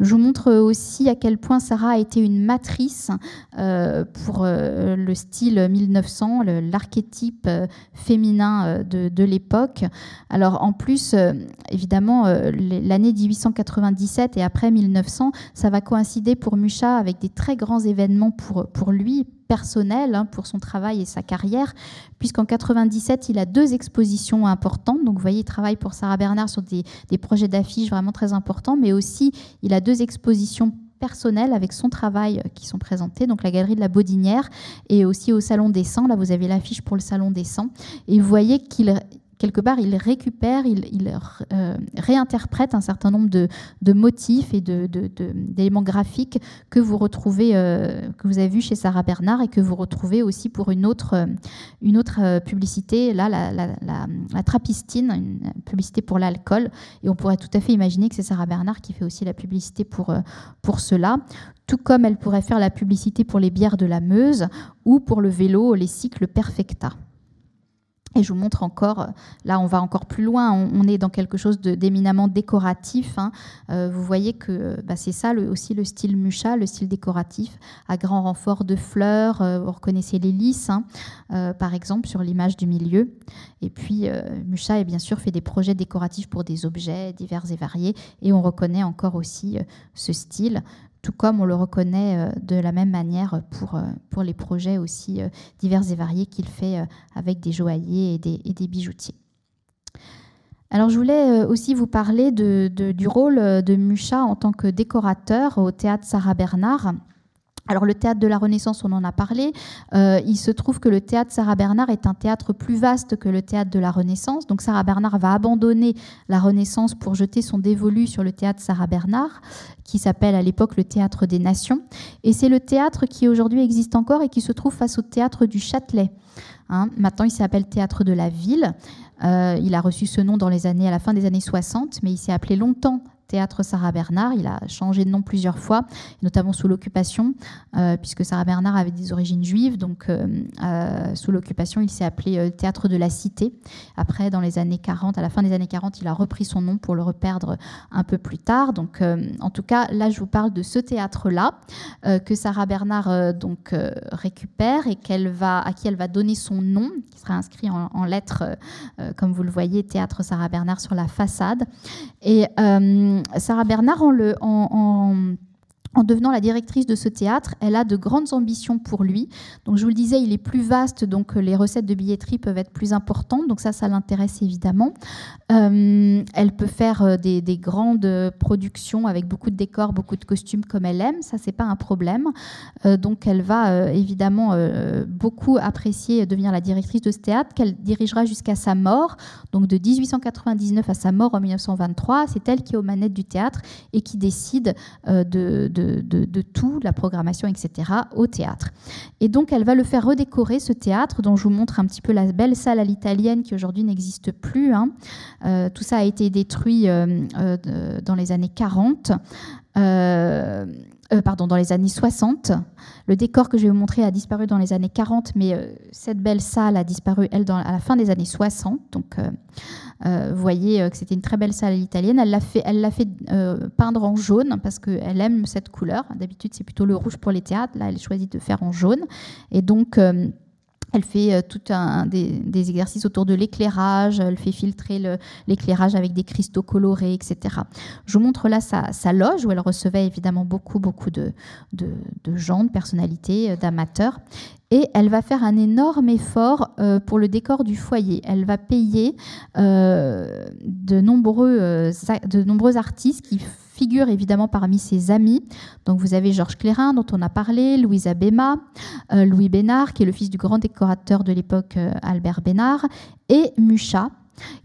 Je vous montre aussi à quel point Sarah a été une matrice euh, pour euh, le style 1900, l'archétype euh, féminin de, l'époque. Alors en plus, évidemment, l'année 1897 et après 1900, ça va coïncider pour Mucha avec des très grands événements pour lui, personnel hein, pour son travail et sa carrière, puisqu'en 97, il a deux expositions importantes. Donc, vous voyez, il travaille pour Sarah Bernard sur des, projets d'affiches vraiment très importants, mais aussi il a deux expositions personnelles avec son travail euh, qui sont présentées, donc la galerie de la Baudinière et aussi au Salon des Sangs. Là, vous avez l'affiche pour le Salon des Sangs. Et vous voyez qu'il quelque part, il récupère, il, euh, réinterprète un certain nombre de, motifs et d'éléments graphiques que vous retrouvez, euh, que vous avez vu chez Sarah Bernard et que vous retrouvez aussi pour une autre, euh, publicité, là, la, la, Trapistine, une publicité pour l'alcool. Et on pourrait tout à fait imaginer que c'est Sarah Bernard qui fait aussi la publicité pour, pour cela tout comme elle pourrait faire la publicité pour les bières de la Meuse ou pour le vélo, les cycles Perfecta. Et je vous montre encore, là on va encore plus loin, on, est dans quelque chose d'éminemment décoratif. Hein. Euh, vous voyez que bah, c'est ça aussi le style Mucha, le style décoratif, à grand renfort de fleurs. Euh, vous reconnaissez les lys, hein, euh, par exemple, sur l'image du milieu. Et puis Mucha a bien sûr fait des projets décoratifs pour des objets divers et variés. Et on reconnaît encore aussi ce style tout comme on le reconnaît euh, de la même manière pour, euh, les projets aussi euh, divers et variés qu'il fait avec des joailliers et des, bijoutiers. Alors je voulais aussi vous parler du rôle de Mucha en tant que décorateur au théâtre Sarah Bernard. Alors le théâtre de la Renaissance, on en a parlé. Euh, il se trouve que le théâtre Sarah Bernard est un théâtre plus vaste que le théâtre de la Renaissance. Donc Sarah Bernard va abandonner la Renaissance pour jeter son dévolu sur le théâtre Sarah Bernard, qui s'appelle à l'époque le théâtre des Nations. Et c'est le théâtre qui aujourd'hui existe encore et qui se trouve face au théâtre du Châtelet. Hein, maintenant, il s'appelle Théâtre de la Ville. Euh, il a reçu ce nom dans les années, à la fin des années 60, mais il s'est appelé longtemps théâtre Sarah Bernard. Il a changé de nom plusieurs fois, notamment sous l'occupation, euh, puisque Sarah Bernard avait des origines juives. Donc, euh, euh, sous l'occupation, il s'est appelé Théâtre de la Cité. Après, dans les années 40, à la fin des années 40, il a repris son nom pour le reperdre un peu plus tard. Donc, en tout cas, là, je vous parle de ce théâtre-là que Sarah Bernard donc récupère et qu'elle va, à qui elle va donner son nom, qui sera inscrit en, lettres, comme vous le voyez, Théâtre Sarah Bernard sur la façade. Et Sarah Bernard, en, en devenant la directrice de ce théâtre, elle a de grandes ambitions pour lui. Donc, je vous le disais, il est plus vaste, donc les recettes de billetterie peuvent être plus importantes. Donc, ça, ça l'intéresse évidemment. Euh, elle peut faire euh, des, grandes productions avec beaucoup de décors, beaucoup de costumes comme elle aime. Ça, c'est pas un problème. Euh, donc, elle va évidemment beaucoup apprécier devenir la directrice de ce théâtre, qu'elle dirigera jusqu'à sa mort. Donc, de 1899 à sa mort en 1923, c'est elle qui est aux manettes du théâtre et qui décide de de, tout, la programmation, etc., au théâtre. Et donc, elle va le faire redécorer, ce théâtre, dont je vous montre un petit peu la belle salle à l'italienne qui aujourd'hui n'existe plus. Hein. Euh, tout ça a été détruit euh, euh, dans les années 40. Pardon, dans les années 60. Le décor que je vais vous montrer a disparu dans les années 40, mais cette belle salle a disparu, elle, à la fin des années 60. Donc, euh, vous voyez euh, que c'était une très belle salle italienne. Elle l'a fait, elle euh, peindre en jaune parce qu'elle aime cette couleur. D'habitude, c'est plutôt le rouge pour les théâtres. Là, elle choisit de faire en jaune. Et donc, elle fait tout un, des, exercices autour de l'éclairage, elle fait filtrer l'éclairage avec des cristaux colorés, etc. Je vous montre là sa, loge où elle recevait évidemment beaucoup, beaucoup de, gens, de personnalités, d'amateurs et elle va faire un énorme effort euh, pour le décor du foyer. Elle va payer euh, de, nombreux, euh, de nombreux artistes qui figurent évidemment parmi ses amis. Donc vous avez Georges Clérin dont on a parlé, Louise Abema, Louis Bénard qui est le fils du grand décorateur de l'époque Albert Bénard et Mucha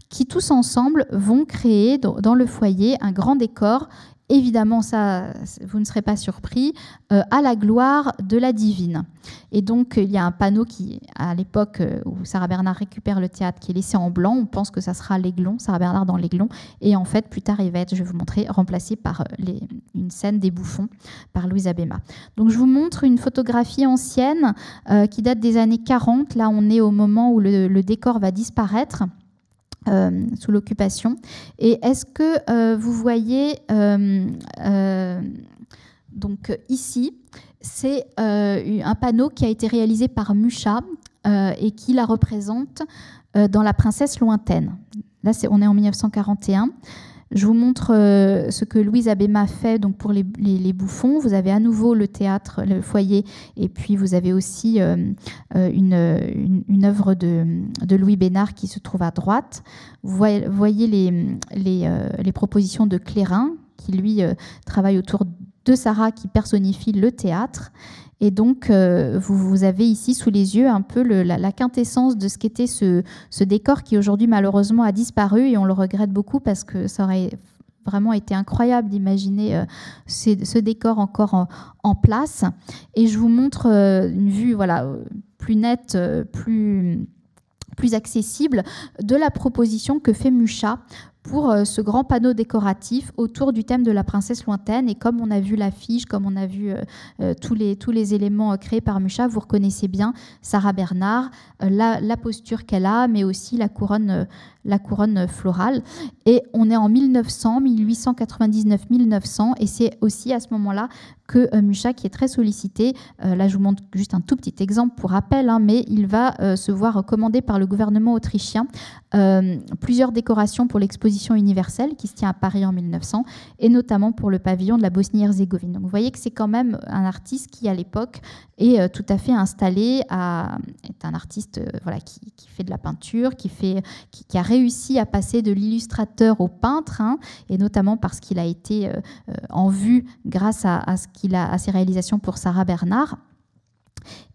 qui tous ensemble vont créer dans le foyer un grand décor évidemment, ça, vous ne serez pas surpris, euh, à la gloire de la divine. Et donc, il y a un panneau qui, à l'époque euh, où Sarah Bernard récupère le théâtre, qui est laissé en blanc. On pense que ça sera l'Aiglon, Sarah Bernard dans l'Aiglon. Et en fait, plus tard, il va être, je vais vous montrer, remplacé par euh, une scène des bouffons par Louise Abema. Donc, je vous montre une photographie ancienne qui date des années 40. Là, on est au moment où le décor va disparaître. Euh, sous l'occupation. Et est-ce que euh, vous voyez, euh, donc ici, c'est un panneau qui a été réalisé par Mucha et qui la représente dans La princesse lointaine. Là, on est en 1941. Je vous montre euh, ce que Louise Abema fait donc pour les, bouffons. Vous avez à nouveau le théâtre, le foyer, et puis vous avez aussi euh, euh, une, œuvre de, Louis Bénard qui se trouve à droite. Vous voyez, les, les, propositions de Clérin, qui lui travaille autour de Sarah, qui personnifie le théâtre. Et donc, euh, vous, avez ici sous les yeux un peu la, quintessence de ce qu'était ce, décor qui aujourd'hui malheureusement a disparu et on le regrette beaucoup parce que ça aurait vraiment été incroyable d'imaginer euh, ce, décor encore en, place. Et je vous montre euh, une vue voilà, plus nette, plus, plus accessible de la proposition que fait Mucha pour euh, ce grand panneau décoratif autour du thème de la princesse lointaine. Et comme on a vu l'affiche, comme on a vu tous, les, tous les éléments créés par Mucha, vous reconnaissez bien Sarah Bernard, la posture qu'elle a, mais aussi la couronne la couronne florale. Et on est en 1900, 1899-1900, et c'est aussi à ce moment-là que euh, Mucha, qui est très sollicité, euh, là je vous montre juste un tout petit exemple pour rappel, hein, mais il va euh, se voir commander par le gouvernement autrichien plusieurs décorations pour l'exposition universelle qui se tient à Paris en 1900, et notamment pour le pavillon de la Bosnie-Herzégovine. Donc vous voyez que c'est quand même un artiste qui, à l'époque, est tout à fait installé, à, est un artiste voilà, qui, fait de la peinture, qui, fait, qui, a réussi à passer de l'illustrateur au peintre, hein, et notamment parce qu'il a été en vue grâce à, ce qu'il a à ses réalisations pour Sarah Bernard.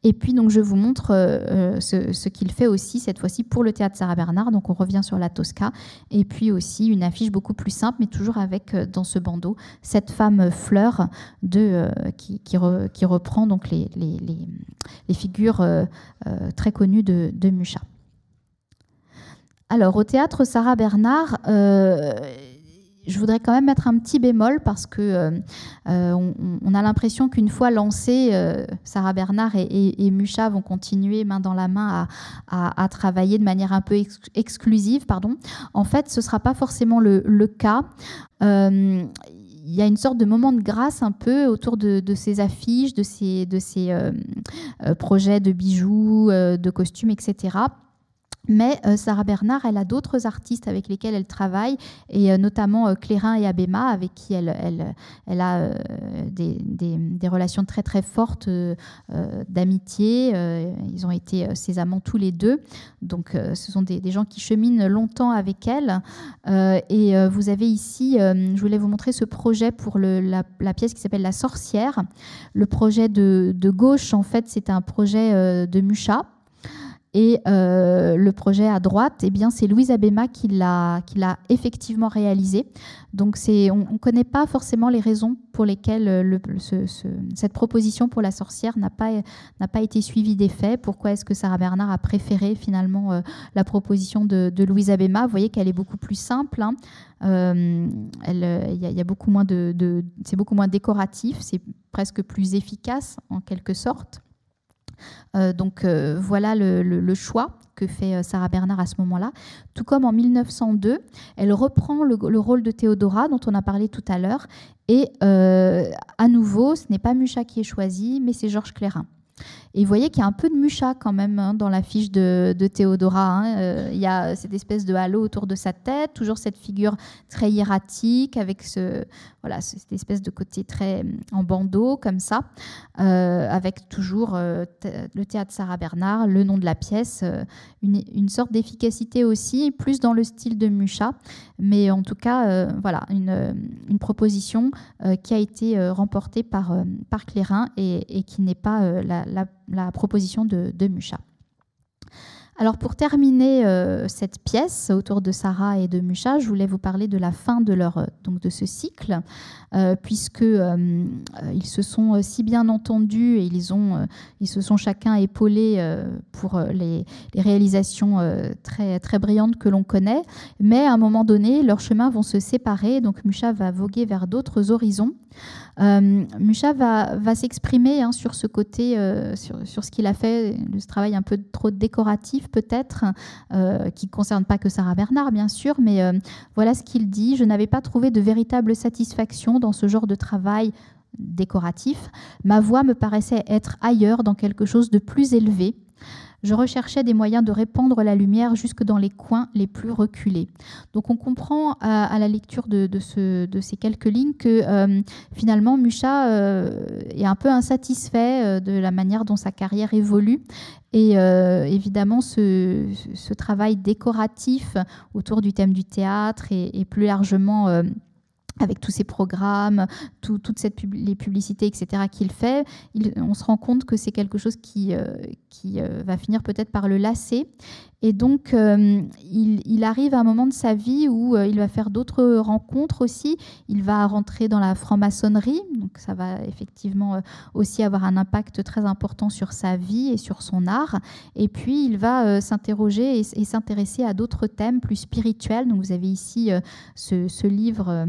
Et puis donc je vous montre euh, euh, ce, qu'il fait aussi cette fois-ci pour le théâtre Sarah Bernard. Donc on revient sur la Tosca et puis aussi une affiche beaucoup plus simple, mais toujours avec euh, dans ce bandeau cette femme fleur qui, reprend donc les, les, figures très connues de, de Mucha. Alors au théâtre Sarah Bernard je voudrais quand même mettre un petit bémol parce que euh, euh, on, a l'impression qu'une fois lancé, euh, Sarah Bernard et, Mucha vont continuer main dans la main à, travailler de manière un peu exclusive. En fait, ce ne sera pas forcément le, cas. il y a une sorte de moment de grâce un peu autour de, ces affiches, de ces projets de bijoux, de costumes, etc. Mais euh, Sarah Bernard, elle a d'autres artistes avec lesquels elle travaille, et euh, notamment euh, Clérin et Abema, avec qui elle, a des, des, relations très très fortes d'amitié. ils ont été ses amants tous les deux. Donc ce sont des, gens qui cheminent longtemps avec elle. et vous avez ici, je voulais vous montrer ce projet pour la, pièce qui s'appelle La sorcière. Le projet de, de gauche, en fait, c'est un projet de Mucha et euh, le projet à droite, eh bien, c'est Louise Abema qui l'a, effectivement réalisé. Donc, on ne connaît pas forcément les raisons pour lesquelles euh, cette proposition pour la sorcière n'a pas, été suivie des faits. Pourquoi est-ce que Sarah Bernard a préféré finalement euh, la proposition de, Louise Abema? Vous voyez qu'elle est beaucoup plus simple. Hein. Y, a beaucoup moins de c'est beaucoup moins décoratif, c'est presque plus efficace en quelque sorte. Euh, donc euh, voilà le, choix que fait euh, Sarah Bernard à ce moment-là. Tout comme en 1902, elle reprend le, rôle de Théodora dont on a parlé tout à l'heure. Et à nouveau, ce n'est pas Mucha qui est choisi, mais c'est Georges Clérin. Et vous voyez qu'il y a un peu de Mucha quand même hein, dans l'affiche de, de Théodora. Hein. il y a cette espèce de halo autour de sa tête, toujours cette figure très hiératique avec cette espèce de côté très en bandeau, comme ça, euh, avec toujours euh, le théâtre Sarah Bernard, le nom de la pièce, euh, une, sorte d'efficacité aussi, plus dans le style de Mucha, mais en tout cas, voilà, une, une proposition qui a été remportée par, par Clérin et, qui n'est pas la, la, proposition de, de Mucha. Alors pour terminer euh, cette pièce autour de Sarah et de Mucha, je voulais vous parler de la fin de leur euh, ce cycle, euh, puisque ils se sont si bien entendus et ils ont se sont chacun épaulés pour les, les, réalisations très très brillantes que l'on connaît, mais à un moment donné leurs chemins vont se séparer, donc Mucha va voguer vers d'autres horizons. Euh, Mucha va, s'exprimer hein, sur ce côté, euh, sur, sur, ce qu'il a fait, ce travail un peu trop décoratif peut-être, euh, qui ne concerne pas que Sarah Bernard bien sûr, mais voilà ce qu'il dit. Je n'avais pas trouvé de véritable satisfaction dans ce genre de travail décoratif. Ma voix me paraissait être ailleurs, dans quelque chose de plus élevé je recherchais des moyens de répandre la lumière jusque dans les coins les plus reculés. Donc on comprend à, la lecture de, ces quelques lignes que euh, finalement Mucha euh, est un peu insatisfait euh, de la manière dont sa carrière évolue. Et évidemment, ce, travail décoratif autour du thème du théâtre et plus largement avec tous ces programmes, toutes cette les publicités, etc., qu'il fait, on se rend compte que c'est quelque chose qui, euh, qui euh, va finir peut-être par le lasser. Et donc, euh, il, arrive à un moment de sa vie où il va faire d'autres rencontres aussi. Il va rentrer dans la franc-maçonnerie, donc ça va effectivement aussi avoir un impact très important sur sa vie et sur son art. Et puis, il va s'interroger et, s'intéresser à d'autres thèmes plus spirituels. Donc, vous avez ici ce, ce, livre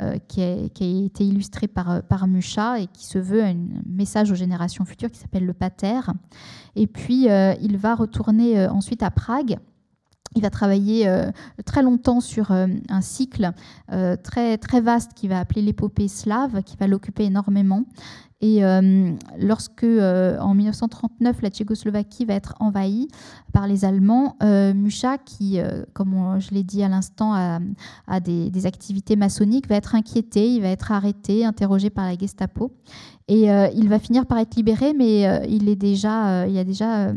euh, qui, a, été illustré par, euh, par Mucha et qui se veut un message aux générations futures qui s'appelle le Pater. Et puis, euh, il va retourner ensuite à Prague. Il va travailler très longtemps sur un cycle très, très vaste qui va appeler l'épopée slave, qui va l'occuper énormément. Et euh, lorsque, euh, en 1939, la Tchécoslovaquie va être envahie par les Allemands, euh, Mucha, qui, comme je l'ai dit à l'instant, a, des, des, activités maçonniques, va être inquiété, il va être arrêté, interrogé par la Gestapo. Et euh, il va finir par être libéré, mais euh, il, est déjà, euh, il a déjà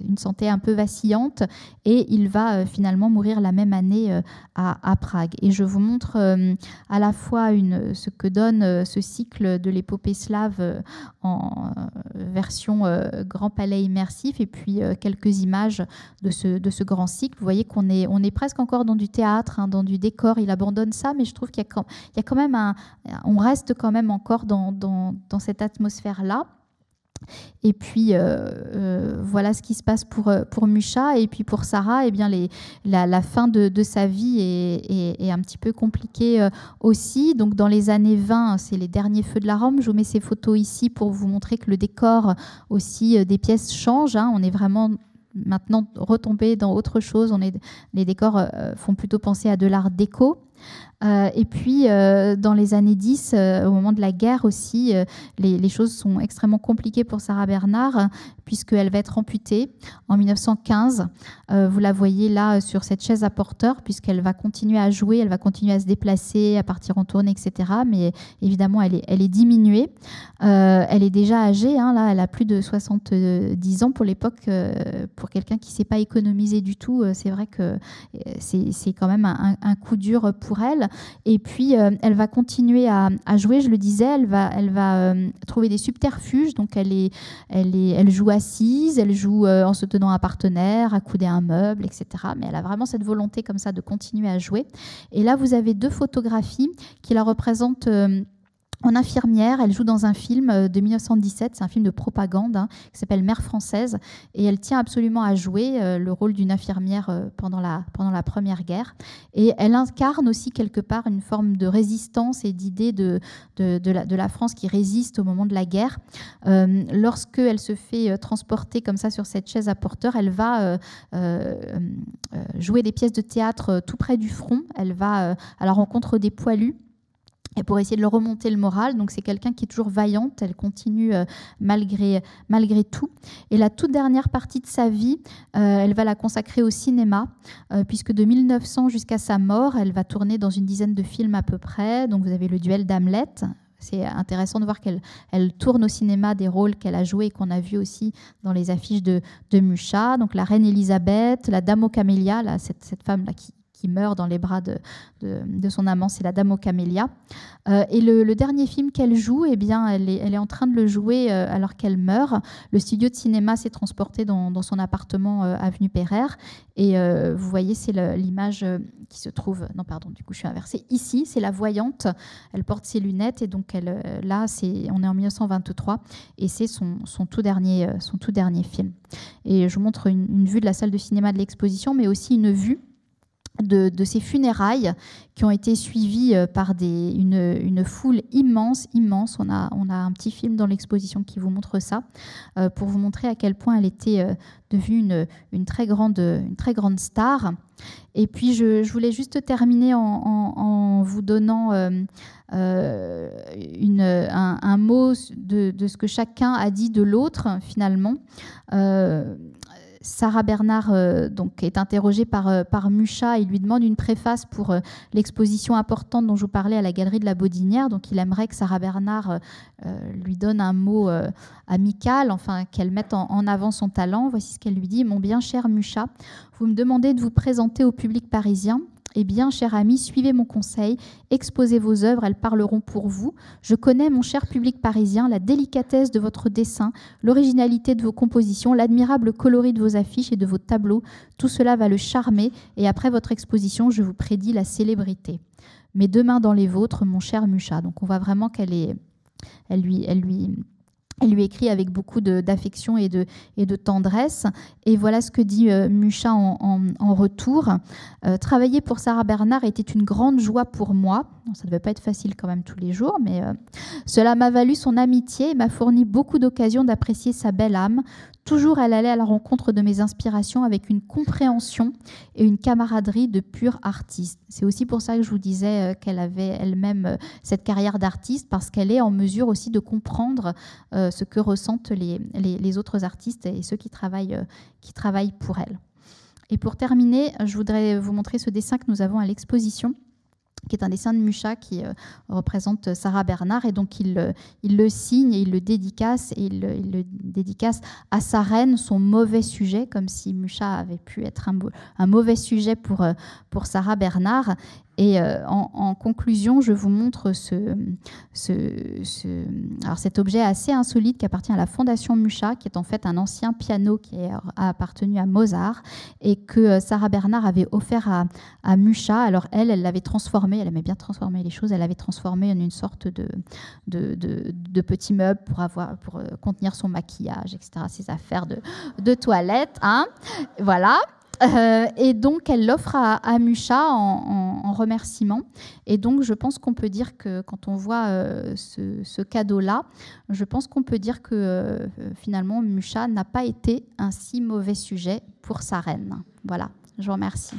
une santé un peu vacillante et il va finalement mourir la même année à, Prague. Et je vous montre à la fois ce que donne ce cycle de l'épopée slave en version Grand Palais immersif et puis quelques images de ce, grand cycle. Vous voyez qu'on est, presque encore dans du théâtre, hein, dans du décor. Il abandonne ça, mais je trouve qu'il y, a quand même un. On reste quand même encore dans cette atmosphère-là. Et puis euh, euh, voilà ce qui se passe pour, euh, pour Musha. Et puis pour Sarah, eh bien les, la, fin de, sa vie est, un petit peu compliquée aussi. Donc dans les années 20, c'est les derniers feux de la Rome. Je vous mets ces photos ici pour vous montrer que le décor aussi des pièces change. Hein. On est vraiment maintenant retombé dans autre chose. On est, les décors font plutôt penser à de l'art déco. Euh, et puis, euh, dans les années 10, euh, au moment de la guerre aussi, les, choses sont extrêmement compliquées pour Sarah Bernard, puisqu'elle va être amputée en 1915. vous la voyez là sur cette chaise à porteur, puisqu'elle va continuer à jouer, elle va continuer à se déplacer, à partir en tournée, etc. Mais évidemment, elle est, diminuée. elle est déjà âgée, hein, là, elle a plus de 70 ans pour l'époque. pour quelqu'un qui ne sait pas économiser du tout, c'est vrai que c'est quand même un coup dur pour elle. Et puis, euh, elle va continuer à, jouer, je le disais, elle va, elle va euh, trouver des subterfuges. Donc, elle, est, elle, est, elle joue assise, elle joue euh, en se tenant un partenaire, accoudée à un meuble, etc. Mais elle a vraiment cette volonté comme ça de continuer à jouer. Et là, vous avez deux photographies qui la représentent en infirmière, elle joue dans un film euh, de 1917, c'est un film de propagande hein, qui s'appelle Mère française, et elle tient absolument à jouer euh, le rôle d'une infirmière euh, pendant, la, Première Guerre. Et elle incarne aussi quelque part une forme de résistance et d'idée de, la, de, la, France qui résiste au moment de la guerre. Lorsqu'elle se fait transporter comme ça sur cette chaise à porteur, elle va jouer des pièces de théâtre tout près du front, elle va à la rencontre des poilus et pour essayer de leur remonter le moral. Donc c'est quelqu'un qui est toujours vaillante, elle continue euh, malgré, malgré tout. Et la toute dernière partie de sa vie, euh, elle va la consacrer au cinéma, euh, puisque de 1900 jusqu'à sa mort, elle va tourner dans une dizaine de films à peu près. Donc vous avez le duel d'Hamlet. C'est intéressant de voir qu'elle elle tourne au cinéma des rôles qu'elle a joués et qu'on a vus aussi dans les affiches de, de Mucha. Donc la reine Elisabeth, la dame aux camélias, là, cette, cette femme-là qui, qui meurt dans les bras de, son amant, c'est la Dame aux camélias. Euh, et le, dernier film qu'elle joue, eh bien, elle est, en train de le jouer euh, alors qu'elle meurt. Le studio de cinéma s'est transporté dans, son appartement euh, avenue Pereire. Et vous voyez, c'est l'image qui se trouve. Non, pardon, du coup, je suis inversée. Ici, c'est la voyante. Elle porte ses lunettes et donc elle, là, on est en 1923 et c'est son, tout dernier, son tout dernier film. Et je vous montre une vue de la salle de cinéma de l'exposition, mais aussi une vue de, ces funérailles qui ont été suivies euh, par des, une, foule immense, immense. On a, on a un petit film dans l'exposition qui vous montre ça, euh, pour vous montrer à quel point elle était euh, devenue une, une, très grande, une très grande star. Et puis, je, voulais juste terminer en, vous donnant une, un, mot de, de, ce que chacun a dit de l'autre, finalement. Sarah Bernard euh, donc, est interrogée par, euh, par Mucha et lui demande une préface pour euh, l'exposition importante dont je vous parlais à la Galerie de la Baudinière. Donc il aimerait que Sarah Bernard lui donne un mot amical, enfin qu'elle mette en, en, avant son talent. Voici ce qu'elle lui dit. Mon bien cher Mucha, vous me demandez de vous présenter au public parisien Eh bien, cher ami, suivez mon conseil, exposez vos œuvres, elles parleront pour vous. Je connais, mon cher public parisien, la délicatesse de votre dessin, l'originalité de vos compositions, l'admirable coloris de vos affiches et de vos tableaux. Tout cela va le charmer, et après votre exposition, je vous prédis la célébrité. Mes deux mains dans les vôtres, mon cher Mucha. Donc on voit vraiment qu'elle est, elle lui, elle lui elle lui écrit avec beaucoup d'affection et de, tendresse. Et voilà ce que dit euh, Mucha en, retour. Euh, travailler pour Sarah Bernard était une grande joie pour moi. ça ne devait pas être facile quand même tous les jours, mais euh, cela m'a valu son amitié et m'a fourni beaucoup d'occasions d'apprécier sa belle âme, Toujours, elle allait à la rencontre de mes inspirations avec une compréhension et une camaraderie de pure artiste. C'est aussi pour ça que je vous disais euh, qu'elle avait elle-même euh, cette carrière d'artiste, parce qu'elle est en mesure aussi de comprendre euh, ce que ressentent les, les, autres artistes et ceux qui travaillent, qui travaillent pour elle. Et pour terminer, je voudrais vous montrer ce dessin que nous avons à l'exposition qui est un dessin de Mucha qui euh, représente Sarah Bernard. Et donc, il, il, le signe et il le dédicace, et il, le dédicace à sa reine, son mauvais sujet, comme si Mucha avait pu être un, mauvais sujet pour, euh, pour Sarah Bernard. Et euh, en, conclusion, je vous montre cet objet assez insolite qui appartient à la Fondation Mucha, qui est en fait un ancien piano qui a appartenu à Mozart et que euh, Sarah Bernard avait offert à, à Mucha. Alors elle, elle l'avait transformé, elle aimait bien transformer les choses, elle l'avait transformé en une sorte de, petit meuble pour euh, contenir son maquillage, etc., ses affaires de, de toilette. Hein voilà. Euh, et donc, elle l'offre à, à, Mucha en, remerciement. Et donc, je pense qu'on peut dire que quand on voit euh, ce, cadeau-là, je pense qu'on peut dire que euh, finalement, Mucha n'a pas été un si mauvais sujet pour sa reine. Voilà, je vous remercie.